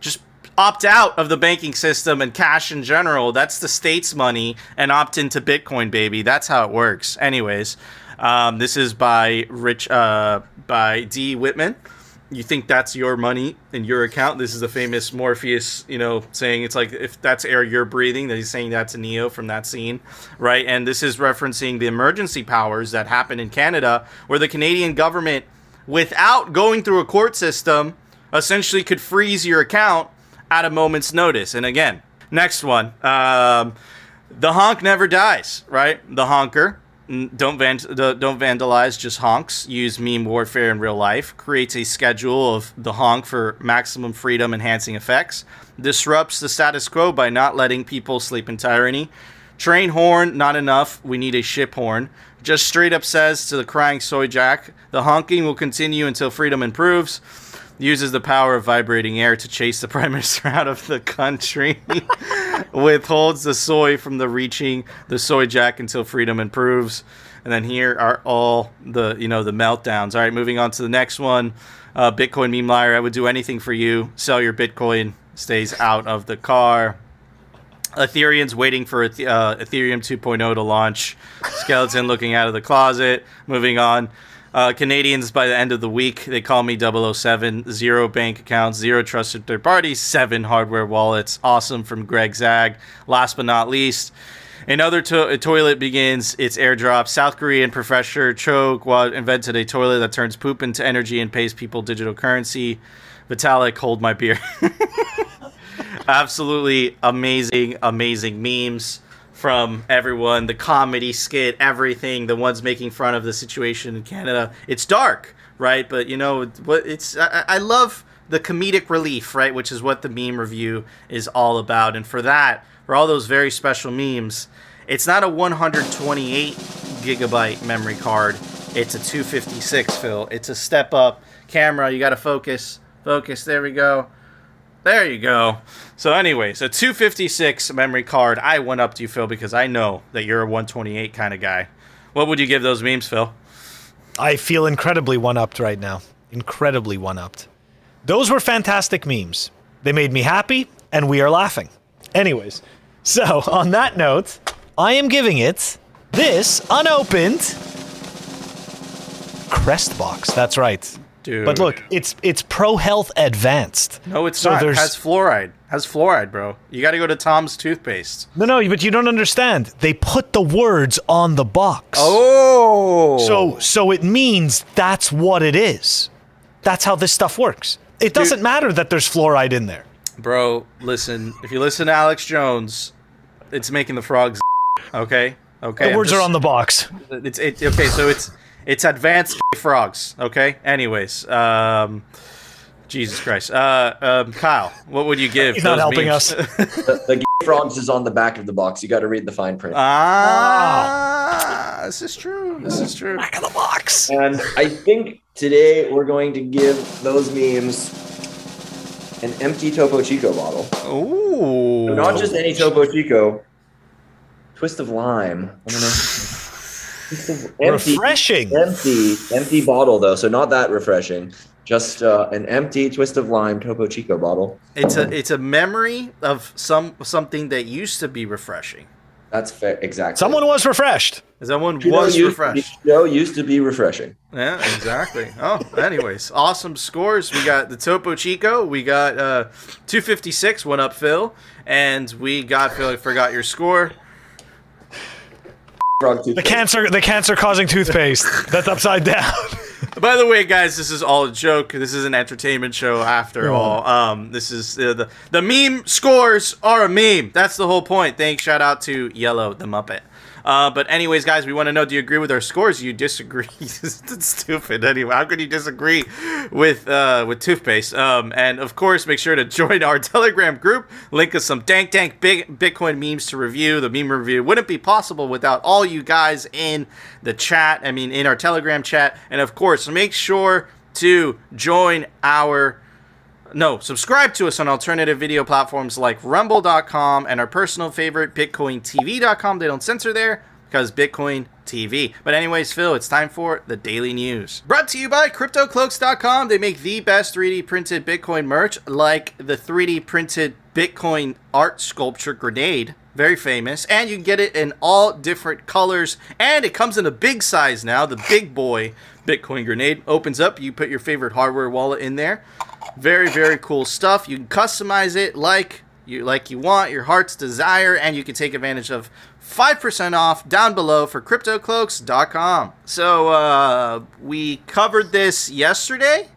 Just opt out of the banking system and cash in general. That's the state's money, and opt into Bitcoin, baby. That's how it works. Anyways, um, this is by Rich uh, by D Whitman. You think that's your money in your account. This is the famous Morpheus, you know, saying it's like if that's air you're breathing, that he's saying that to Neo from that scene, right? And this is referencing the emergency powers that happened in Canada, where the Canadian government, without going through a court system, essentially could freeze your account at a moment's notice. And again, next one, um, the honk never dies, right? The honker don't van- don't vandalize just honks. Use meme warfare in real life. Creates a schedule of the honk for maximum freedom enhancing effects. Disrupts the status quo by not letting people sleep in tyranny. Train horn not enough. We need a ship horn. Just straight up says to the crying soy jack the honking will continue until freedom improves uses the power of vibrating air to chase the *laughs* prime minister out of the country, *laughs* withholds the soy from the reaching the soy jack until freedom improves. And then here are all the you know the meltdowns. All right, moving on to the next one. Uh, Bitcoin meme liar. I would do anything for you. Sell your Bitcoin. Stays out of the car. Ethereum's waiting for uh, Ethereum 2.0 to launch. Skeleton looking out of the closet. Moving on. Uh, Canadians by the end of the week, they call me 007. Zero bank accounts, zero trusted third parties, seven hardware wallets. Awesome from Greg Zag. Last but not least, another to- toilet begins its airdrop. South Korean professor Cho Gwa invented a toilet that turns poop into energy and pays people digital currency. Vitalik, hold my beer. *laughs* Absolutely amazing, amazing memes from everyone the comedy skit everything the ones making fun of the situation in canada. It's dark right? But you know what it's I, I, love the comedic relief right? Which is what the meme review is all about. And for that for all those very special memes it's not a 128 gigabyte memory card. It's a 256 phil. It's a step up. Camera you got to focus. Focus. There we go there you go. So, anyways, a 256 memory card. I went up to you, Phil, because I know that you're a 128 kind of guy. What would you give those memes, Phil? I feel incredibly one upped right now. Incredibly one upped. Those were fantastic memes. They made me happy, and we are laughing. Anyways, so on that note, I am giving it this unopened Crest box. That's right. Dude. But look, it's it's Pro Health Advanced. No, it's so not. It has fluoride. Has fluoride, bro. You got to go to Tom's toothpaste. No, no, but you don't understand. They put the words on the box. Oh. So so it means that's what it is. That's how this stuff works. It doesn't Dude. matter that there's fluoride in there. Bro, listen. If you listen to Alex Jones, it's making the frogs. *laughs* Okay. Okay. The words just, are on the box. It's it, okay. So it's it's advanced frogs. Okay. Anyways, um, Jesus Christ, uh, um, Kyle, what would you give? He's not helping memes? us. *laughs* the, the frogs is on the back of the box. You got to read the fine print. Ah, this is true. This is true. Back of the box. And I think today we're going to give those memes an empty Topo Chico bottle. Ooh. So not just any Topo Chico. Twist of lime. *laughs* I don't know. empty, refreshing. Empty, empty bottle though, so not that refreshing. Just uh, an empty twist of lime Topo Chico bottle. It's a it's a memory of some something that used to be refreshing. That's fair. Exactly. Someone was refreshed. Someone was used refreshed. Show used to be refreshing. Yeah, exactly. oh, anyways, awesome scores. We got the Topo Chico. We got uh, 256, one up Phil, and we got Phil. I forgot your score. The cancer, the cancer-causing toothpaste that's upside down. *laughs* By the way, guys, this is all a joke. This is an entertainment show after all. Um, this is uh, the the meme scores are a meme. That's the whole point. Thanks. Shout out to Yellow the Muppet. Uh, but anyways, guys, we want to know: Do you agree with our scores? You disagree? *laughs* That's stupid. Anyway, how could you disagree with uh, with toothpaste? Um, and of course, make sure to join our *laughs* Telegram group. Link us some dank dank big Bitcoin memes to review. The meme review wouldn't be possible without all you guys in the chat. I mean, in our Telegram chat, and of course, make sure to join our no, subscribe to us on alternative video platforms like rumble.com and our personal favorite bitcointv.com. They don't censor there because Bitcoin TV. But anyways, Phil, it's time for the daily news. Brought to you by cryptocloaks.com. They make the best 3D printed Bitcoin merch like the 3D printed Bitcoin art sculpture grenade. Very famous. And you can get it in all different colors. And it comes in a big size now, the big boy Bitcoin grenade opens up. You put your favorite hardware wallet in there. Very, very cool stuff. You can customize it like you like you want, your heart's desire, and you can take advantage of 5% off down below for cryptocloaks.com. So uh, we covered this yesterday,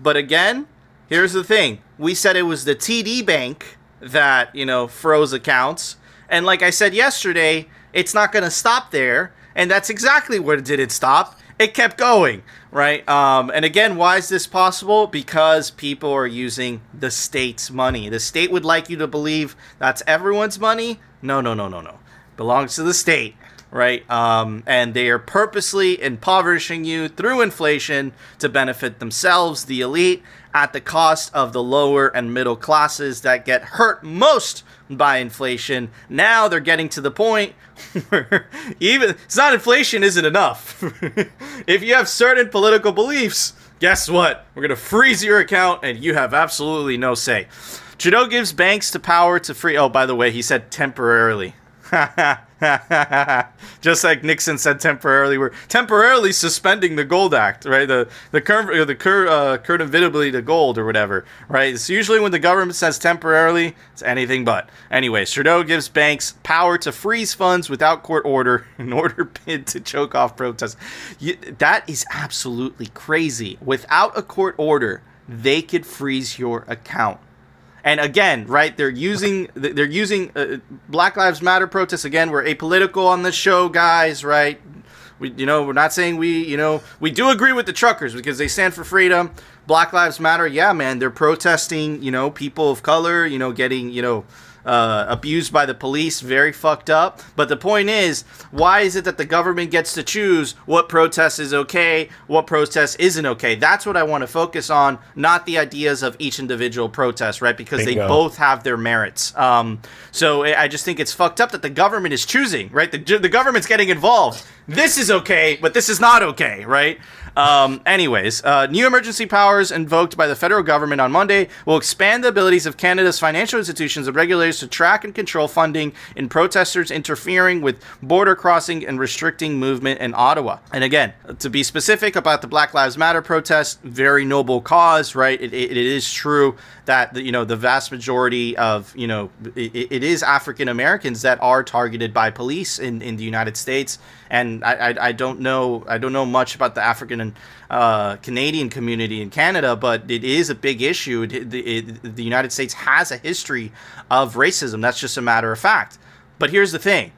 but again, here's the thing. We said it was the TD Bank that, you know, froze accounts. And like I said yesterday, it's not going to stop there. And that's exactly where it didn't stop. It kept going, right? Um, and again, why is this possible? Because people are using the state's money. The state would like you to believe that's everyone's money. No, no, no, no, no. Belongs to the state, right? Um, and they are purposely impoverishing you through inflation to benefit themselves, the elite, at the cost of the lower and middle classes that get hurt most by inflation. Now they're getting to the point *laughs* where even it's not inflation isn't enough. *laughs* if you have certain political beliefs, guess what? We're gonna freeze your account and you have absolutely no say. Trudeau gives banks the power to free. Oh, by the way, he said temporarily. *laughs* Just like Nixon said temporarily, we're temporarily suspending the Gold Act, right? The the cur- the cur- uh, convertibility to gold or whatever, right? It's usually when the government says temporarily, it's anything but. Anyway, Trudeau gives banks power to freeze funds without court order *laughs* in order bid to choke off protests. You, that is absolutely crazy. Without a court order, they could freeze your account. And again, right? They're using they're using uh, Black Lives Matter protests again. We're apolitical on the show, guys. Right? We, you know, we're not saying we, you know, we do agree with the truckers because they stand for freedom. Black Lives Matter, yeah, man. They're protesting, you know, people of color, you know, getting, you know, uh, abused by the police, very fucked up. But the point is, why is it that the government gets to choose what protest is okay, what protest isn't okay? That's what I want to focus on, not the ideas of each individual protest, right? Because Bingo. they both have their merits. Um, so I just think it's fucked up that the government is choosing, right? The, the government's getting involved. This is okay, but this is not okay, right? Um, anyways, uh, new emergency powers invoked by the federal government on Monday will expand the abilities of Canada's financial institutions and regulators to track and control funding in protesters interfering with border crossing and restricting movement in Ottawa. And again, to be specific about the Black Lives Matter protest, very noble cause, right? it, it, it is true that you know the vast majority of you know it, it is African Americans that are targeted by police in, in the United States, and I, I, I don't know I don't know much about the African uh, Canadian community in Canada, but it is a big issue. It, it, the United States has a history of racism. That's just a matter of fact. But here's the thing.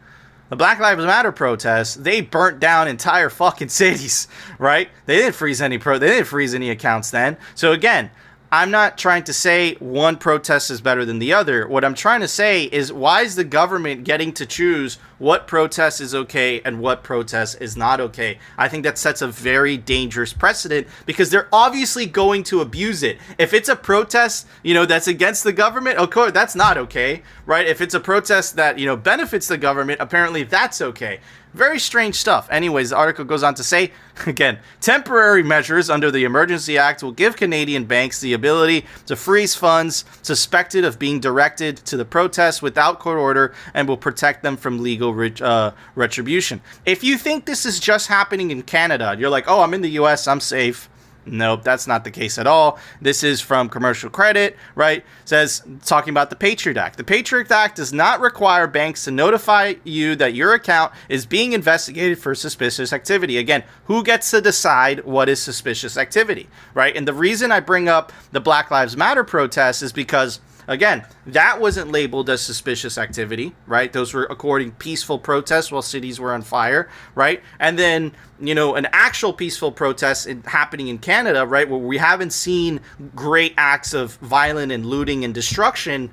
The Black Lives Matter protests, they burnt down entire fucking *laughs* cities, right? They didn't freeze any pro they didn't freeze any accounts then. So again, I'm not trying to say one protest is better than the other. What I'm trying to say is why is the government getting to choose what protest is okay and what protest is not okay? I think that sets a very dangerous precedent because they're obviously going to abuse it. If it's a protest, you know, that's against the government, of course, that's not okay, right? If it's a protest that, you know, benefits the government, apparently that's okay. Very strange stuff. Anyways, the article goes on to say, *laughs* again, temporary measures under the Emergency Act will give Canadian banks the ability to freeze funds suspected of being directed to the protests without court order and will protect them from legal uh, retribution. If you think this is just happening in Canada, you're like, oh, I'm in the US, I'm safe. Nope, that's not the case at all. This is from Commercial Credit, right? Says talking about the Patriot Act. The Patriot Act does not require banks to notify you that your account is being investigated for suspicious activity. Again, who gets to decide what is suspicious activity, right? And the reason I bring up the Black Lives Matter protests is because Again, that wasn't labeled as suspicious activity, right? Those were according peaceful protests while cities were on fire, right? And then, you know, an actual peaceful protest in, happening in Canada, right, where we haven't seen great acts of violent and looting and destruction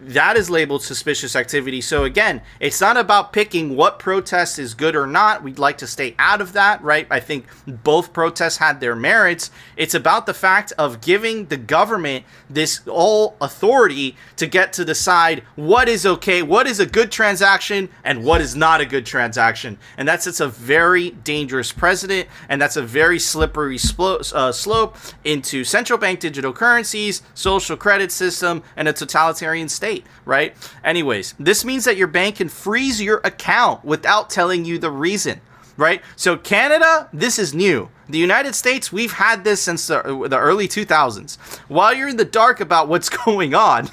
that is labeled suspicious activity. So again, it's not about picking what protest is good or not. We'd like to stay out of that, right? I think both protests had their merits. It's about the fact of giving the government this all authority to get to decide what is okay, what is a good transaction, and what is not a good transaction. And that's it's a very dangerous precedent, and that's a very slippery slo- uh, slope into central bank digital currencies, social credit system, and a totalitarian state, right? Anyways, this means that your bank can freeze your account without telling you the reason, right? So, Canada, this is new. The United States, we've had this since the, the early 2000s. While you're in the dark about what's *laughs* going on,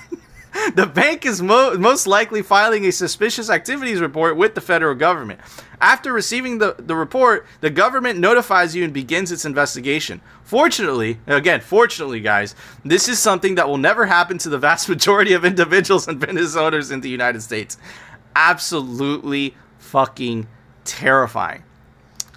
*laughs* the bank is mo- most likely filing a suspicious activities report with the federal government. After receiving the, the report, the government notifies you and begins its investigation. Fortunately, again, fortunately, guys, this is something that will never happen to the vast *laughs* majority of individuals and business owners in the United States. Absolutely fucking terrifying.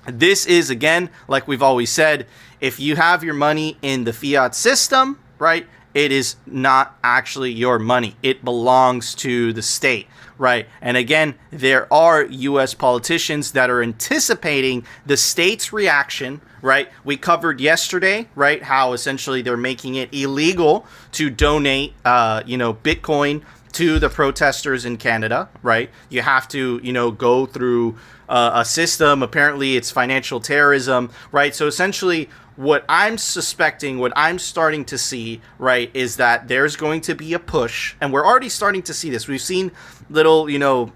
This is, again, like we've always said, if you have your money in the fiat system, right, it is not actually your money. It belongs to the state, right? And again, there are US politicians that are anticipating the state's reaction, right? We covered yesterday, right, how essentially they're making it illegal to donate, uh, you know, Bitcoin to the protesters in Canada, right? You have to, you know, go through uh, a system. Apparently, it's financial terrorism, right? So essentially, what I'm suspecting, what I'm starting to see, right, is that there's going to be a push, and we're already starting to see this. We've seen little, you know,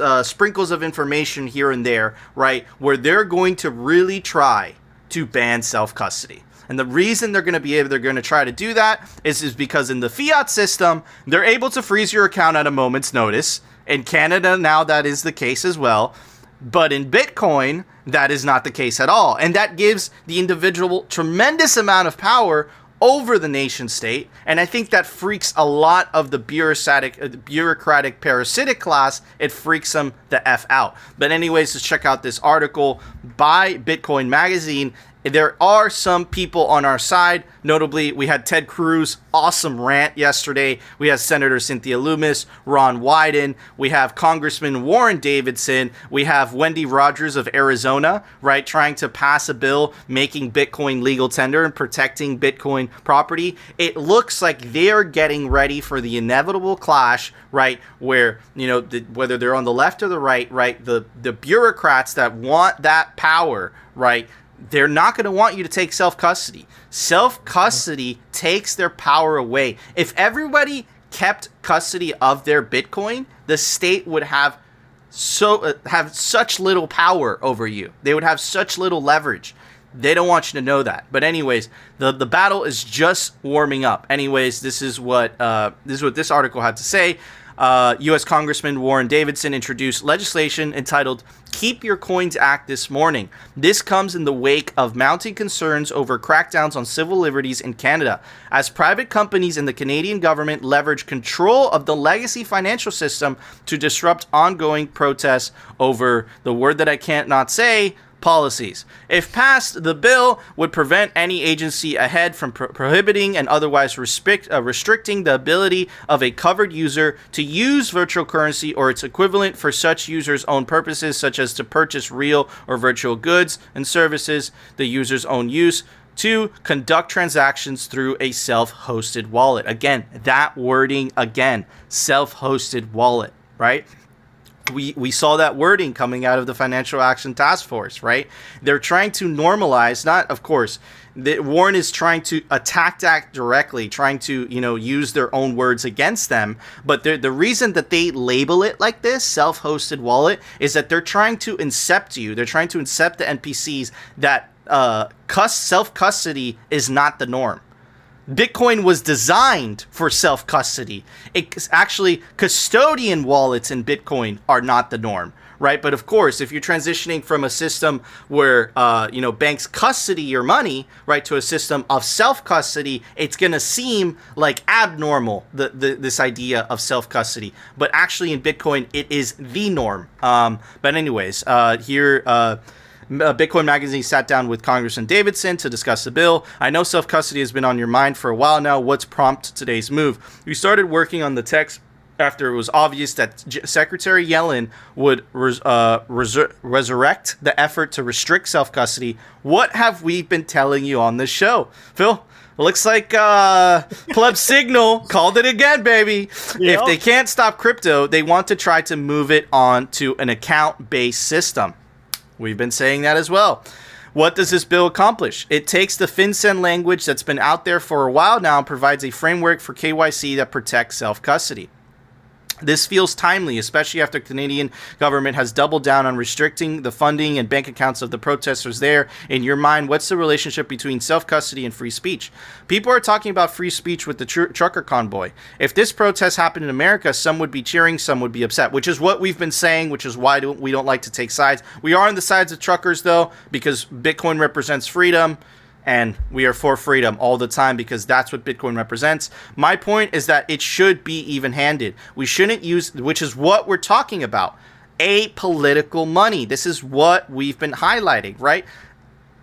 uh, sprinkles of information here and there, right, where they're going to really try to ban self custody. And the reason they're going to be able, they're going to try to do that is, is because in the fiat system, they're able to freeze your account at a moment's notice. In Canada, now that is the case as well. But in Bitcoin, that is not the case at all. And that gives the individual tremendous amount of power over the nation state. And I think that freaks a lot of the bureaucratic, uh, bureaucratic parasitic class. It freaks them the F out. But, anyways, let's check out this article by Bitcoin Magazine there are some people on our side. Notably, we had Ted Cruz, awesome rant yesterday. We have Senator Cynthia Lummis, Ron Wyden. We have Congressman Warren Davidson. We have Wendy Rogers of Arizona, right, trying to pass a bill making Bitcoin legal tender and protecting Bitcoin property. It looks like they're getting ready for the inevitable clash, right, where, you know, the, whether they're on the left or the right, right, the, the bureaucrats that want that power, right, they're not going to want you to take self custody. Self custody takes their power away. If everybody kept custody of their Bitcoin, the state would have so uh, have such little power over you. They would have such little leverage. They don't want you to know that. But anyways, the the battle is just warming up. Anyways, this is what uh, this is what this article had to say uh, U.S. Congressman Warren Davidson introduced legislation entitled Keep Your Coins Act this morning. This comes in the wake of mounting concerns over crackdowns on civil liberties in Canada, as private companies and the Canadian government leverage control of the legacy financial system to disrupt ongoing protests over the word that I can't not say policies. If passed, the bill would prevent any agency ahead from pro- prohibiting and otherwise uh, restricting the ability of a covered user to use virtual currency or its equivalent for such users' own purposes, such as to purchase real or virtual goods and services, the user's own use. To conduct transactions through a self hosted wallet. Again, that wording again self hosted wallet, right? We, we saw that wording coming out of the Financial Action Task Force, right? They're trying to normalize, not, of course, the, Warren is trying to attack that directly, trying to, you know, use their own words against them. But the reason that they label it like this, self hosted wallet, is that they're trying to incept you. They're trying to incept the NPCs that uh, self custody is not the norm Bitcoin was designed for self custody. It's actually custodian wallets in Bitcoin are not the norm, right? But of course, if you're transitioning from a system where uh, you know banks custody your money, right, to a system of self custody, it's gonna seem like abnormal the, the this idea of self custody. But actually, in Bitcoin, it is the norm. Um, but anyways, uh, here. Uh, Bitcoin Magazine sat down with Congressman Davidson to discuss the bill. I know self custody has been on your mind for a while now. What's prompted today's move? We started working on the text after it was obvious that J- Secretary Yellen would res- uh, resur- resurrect the effort to restrict self custody. What have we been telling you on this show, Phil? Looks like uh, *laughs* Pleb Signal called it again, baby. Yep. If they can't stop crypto, they want to try to move it on to an account based system. We've been saying that as well. What does this bill accomplish? It takes the FinCEN language that's been out there for a while now and provides a framework for KYC that protects self custody. This feels timely, especially after Canadian government has doubled down on restricting the funding and bank accounts of the protesters there. In your mind, what's the relationship between self-custody and free speech? People are talking about free speech with the tr- trucker convoy. If this protest happened in America, some would be cheering, some would be upset, which is what we've been saying, which is why we don't like to take sides. We are on the sides of truckers though, because Bitcoin represents freedom and we are for freedom all the time because that's what Bitcoin represents. My point is that it should be even handed. We shouldn't use, which is what we're talking about, apolitical money. This is what we've been highlighting, right?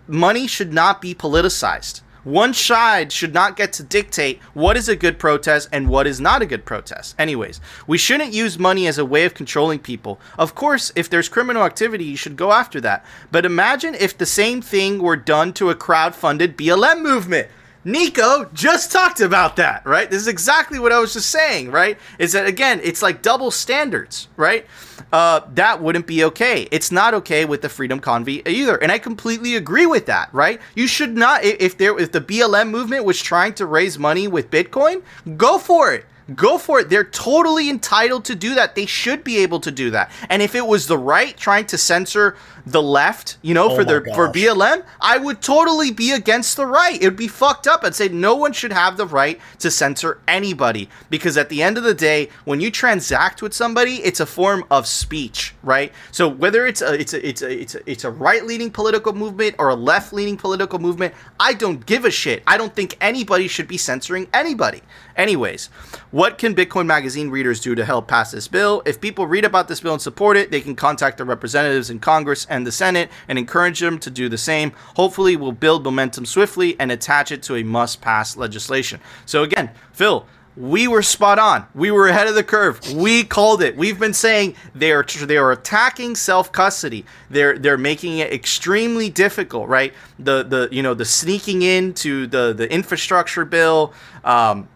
Money should not be politicized. One side should not get to dictate what is a good protest and what is not a good protest. Anyways, we shouldn't use money as a way of controlling people. Of course, if there's criminal activity, you should go after that. But imagine if the same thing were done to a crowd-funded BLM movement. Nico just talked about that, right? This is exactly what I was just saying, right? Is that again, it's like double standards, right? Uh, that wouldn't be okay. It's not okay with the Freedom Convoy either, and I completely agree with that, right? You should not, if there, if the BLM movement was trying to raise money with Bitcoin, go for it. Go for it. They're totally entitled to do that. They should be able to do that. And if it was the right trying to censor the left, you know, Oh for their for. BLM, I would totally be against the right. It would be fucked up. I'd say no one should have the right to censor anybody because at the end of the day, when you transact with somebody, it's a form of speech, right? So whether it's a it's a it's a it's a, it's a right-leaning political movement or a left-leaning political movement, I don't give a shit. I don't think anybody should be censoring anybody. Anyways, what can Bitcoin Magazine readers do to help pass this bill? If people read about this bill and support it, they can contact their representatives in Congress and the Senate and encourage them to do the same. Hopefully, we'll build momentum swiftly and attach it to a must pass legislation. So, again, Phil, we were spot on. We were ahead of the curve. We called it. We've been saying they are they are attacking self custody. They're they're making it extremely difficult, right? The the you know the sneaking into the the infrastructure bill. Um,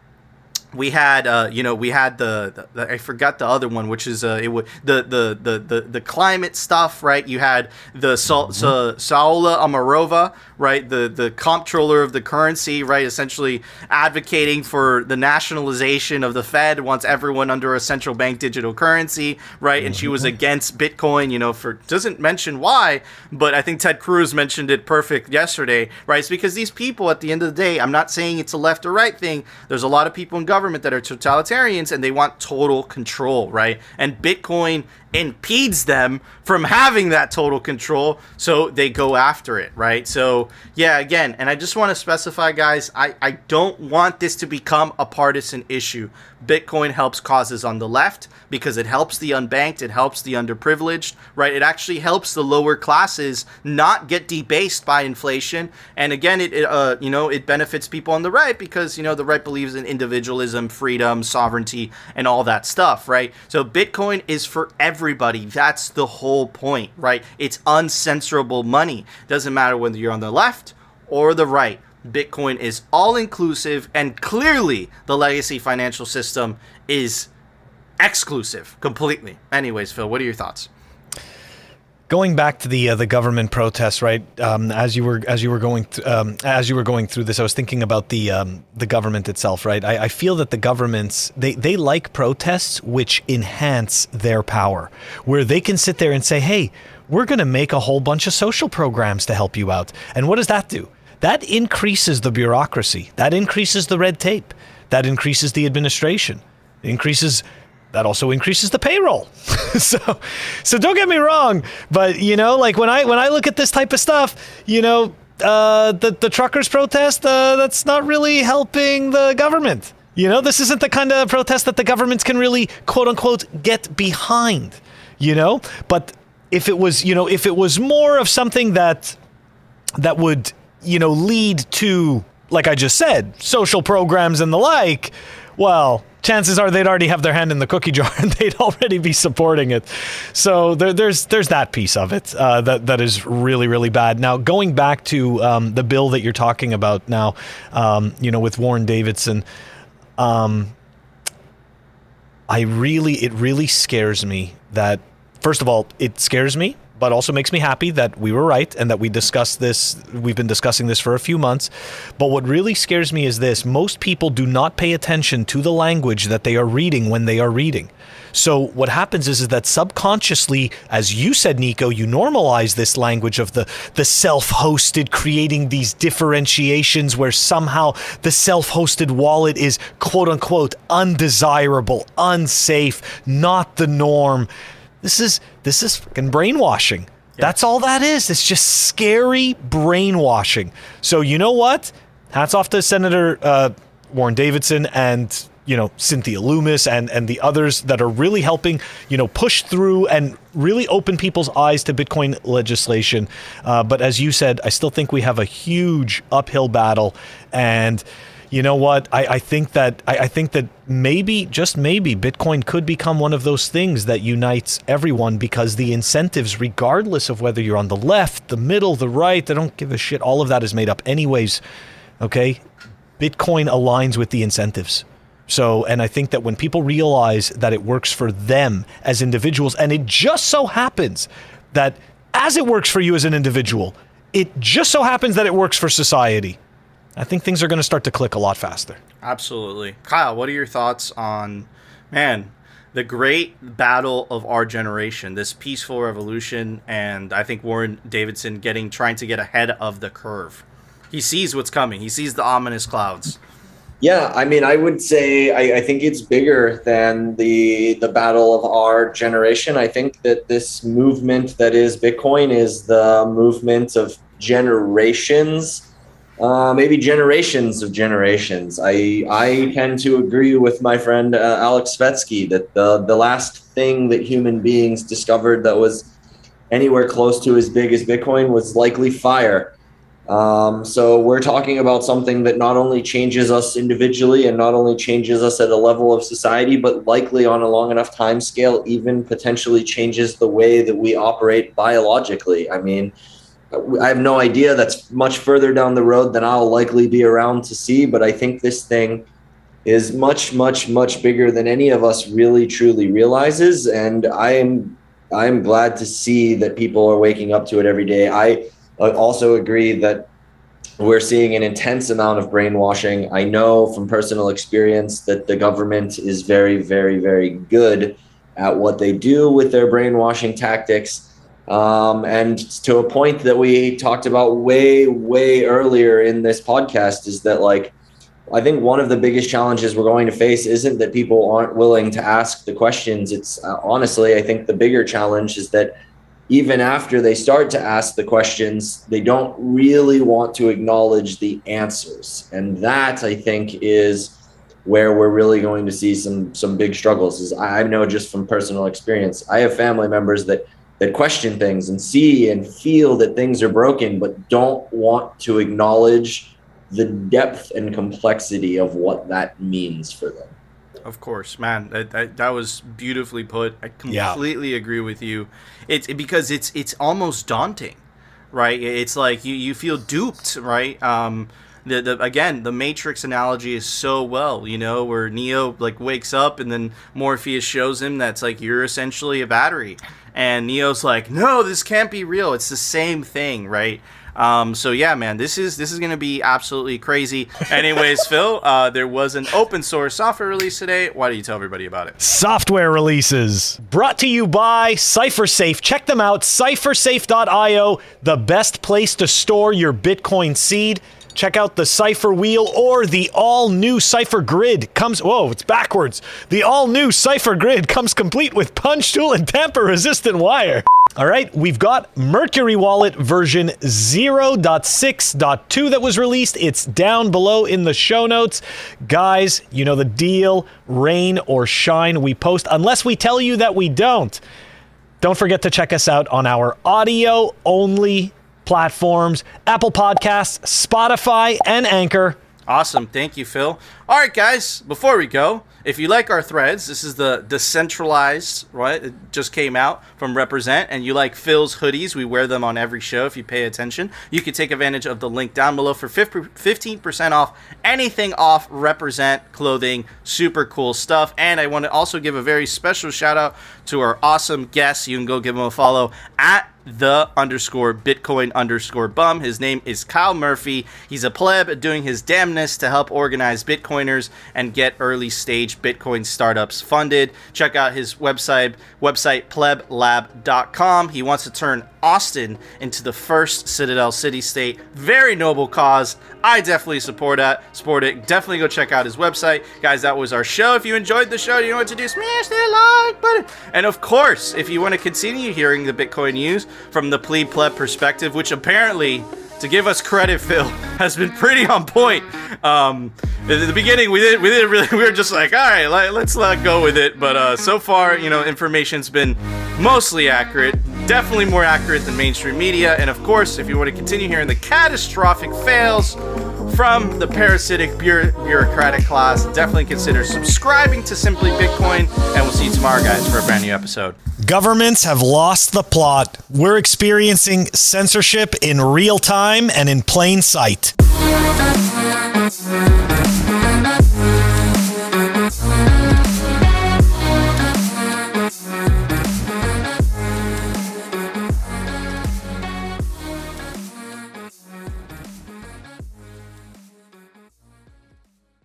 we had uh, you know we had the, the, I forgot the other one which is uh, it was the, the the the the climate stuff right? You had the Sa- Sa- Saule Omarova right? The the comptroller of the currency right? Essentially advocating for the nationalization of the Fed wants everyone under a central bank digital currency right? And she was against Bitcoin you know for doesn't mention why but I think Ted Cruz mentioned it perfect yesterday right? It's because these people at the end of the day I'm not saying it's a left or right thing. There's a lot of people in government that are totalitarians and they want total control, right? And Bitcoin impedes them from having that total control, so they go after it, right? So, yeah, again, and I just want to specify, guys, I, I don't want this to become a partisan issue. Bitcoin helps causes on the left because it helps the unbanked, it helps the underprivileged, right? It actually helps the lower classes not get debased by inflation. And again, it, it uh, you know, it benefits people on the right because, you know, the right believes in individualism, freedom, sovereignty, and all that stuff, right? So Bitcoin is for everybody. That's the whole point, right? It's uncensorable money. Doesn't matter whether you're on the left or the right. Bitcoin is all inclusive, and clearly the legacy financial system is exclusive completely. Anyways, Phil, what are your thoughts? Going back to the uh, the government protests, right? Um, as you were as you were going th- um, as you were going through this, I was thinking about the um, the government itself, right? I, I feel that the governments they they like protests which enhance their power, where they can sit there and say, "Hey, we're going to make a whole bunch of social programs to help you out," and what does that do? That increases the bureaucracy. That increases the red tape. That increases the administration. It increases that also increases the payroll. *laughs* so so don't get me wrong, but you know, like when I when I look at this type of stuff, you know, uh, the the truckers protest, uh, that's not really helping the government. You know, this isn't the kind of protest that the governments can really quote unquote get behind. You know, but if it was, you know, if it was more of something that that would, you know, lead to, like I just said, social programs and the like, well, chances are they'd already have their hand in the cookie jar and *laughs* they'd already be supporting it. So there, there's there's that piece of it uh, that that is really really bad. Now going back to um, the bill that you're talking about now, um, you know, with Warren Davidson. Um, I really, it really scares me that, first of all, it scares me but also makes me happy that we were right and that we discussed this. We've been discussing this for a few months. But what really scares me is this most people do not pay attention to the language that they are reading when they are reading. So what happens is, is that subconsciously, as you said, Nico, you normalize this language of the, the self-hosted, creating these differentiations where somehow the self-hosted wallet is quote unquote undesirable, unsafe, not the norm. This is this is fucking brainwashing. That's all that is. It's just scary brainwashing. So you know what? Hats off to Senator uh, Warren Davidson and you know Cynthia Lummis and and the others that are really helping you know push through and really open people's eyes to Bitcoin legislation. Uh, but as you said, I still think we have a huge uphill battle and you know what? I, I think that I, I, think that maybe, just maybe, Bitcoin could become one of those things that unites everyone because the incentives, regardless of whether you're on the left, the middle, the right, they don't give a shit. All of that is made up anyways. Okay? Bitcoin aligns with the incentives. So, and I think that when people realize that it works for them as individuals, and it just so happens that as it works for you as an individual, it just so happens that it works for society I think things are going to start to click a lot faster. Absolutely. Kyle, what are your thoughts on, man, the great battle of our generation, this peaceful revolution, and I think Warren Davidson getting trying to get ahead of the curve. He sees what's coming. He sees the ominous clouds. Yeah, I mean, I would say I, I, think it's bigger than the the battle of our generation. I think that this movement that is Bitcoin is the movement of generations uh, maybe generations of generations. I I tend to agree with my friend uh, Alex Svetski that the the last thing that human beings discovered that was anywhere close to as big as Bitcoin was likely fire. Um, so we're talking about something that not only changes us individually and not only changes us at a level of society, but likely on a long enough time scale, even potentially changes the way that we operate biologically. I mean I have no idea. That's much further down the road than I'll likely be around to see. But I think this thing is much, much, much bigger than any of us really truly realizes. And I am I'm glad to see that people are waking up to it every day. I uh, also agree that we're seeing an intense amount of brainwashing. I know from personal experience that the government is very, very, very good at what they do with their brainwashing tactics um, and to a point that we talked about way, way earlier in this podcast is that, like, I think one of the biggest challenges we're going to face isn't that people aren't willing to ask the questions. It's uh, honestly, I think the bigger challenge is that even after they start to ask the questions, they don't really want to acknowledge the answers. And that, I think, is where we're really going to see some some big struggles is I know just from personal experience. I have family members that that question things and see and feel that things are broken, but don't want to acknowledge the depth and complexity of what that means for them. Of course, man, that, that, that was beautifully put. I completely yeah. agree with you. It's it, because it's it's almost daunting, right? It's like you, you feel duped, right? Um, the, the again the matrix analogy is so well you know where neo like wakes up and then morpheus shows him that's like you're essentially a battery and neo's like no this can't be real it's the same thing right um, so yeah, man, this is this is gonna be absolutely crazy. Anyways, *laughs* Phil, uh, there was an open source software release today. Why don't you tell everybody about it? Software releases brought to you by CypherSafe. Check them out, CypherSafe.io, the best place to store your Bitcoin seed. Check out the Cypher Wheel or the all new Cypher Grid. Comes, whoa, it's backwards. The all new Cypher Grid comes complete with punch tool and tamper resistant wire. All right, we've got Mercury Wallet version 0.6.2 that was released. It's down below in the show notes. Guys, you know the deal rain or shine, we post, unless we tell you that we don't. Don't forget to check us out on our audio only platforms Apple Podcasts, Spotify, and Anchor. Awesome. Thank you, Phil. All right, guys, before we go, if you like our threads, this is the decentralized, right? It just came out from Represent, and you like Phil's hoodies. We wear them on every show if you pay attention. You can take advantage of the link down below for 15% off anything off Represent clothing. Super cool stuff. And I want to also give a very special shout out to our awesome guests. You can go give them a follow at the underscore Bitcoin underscore bum. His name is Kyle Murphy. He's a pleb doing his damnness to help organize Bitcoiners and get early stage Bitcoin startups funded. Check out his website, website pleblab.com. He wants to turn Austin into the first Citadel city state. Very noble cause. I definitely support that. Support it. Definitely go check out his website. Guys, that was our show. If you enjoyed the show, you know what to do. Smash that like button. And of course, if you want to continue hearing the Bitcoin news from the plebe pleb perspective, which apparently to give us credit, Phil, has been pretty on point. Um, at the beginning, we didn't, we didn't really, *laughs* we were just like, all right, let, us let go with it. But uh, so far, you know, information's been mostly accurate, definitely more accurate than mainstream media. And of course, if you want to continue hearing the catastrophic fails from the parasitic bureaucratic class, definitely consider subscribing to Simply Bitcoin. And we'll see you tomorrow, guys, for a brand new episode. Governments have lost the plot. We're experiencing censorship in real time and in plain sight.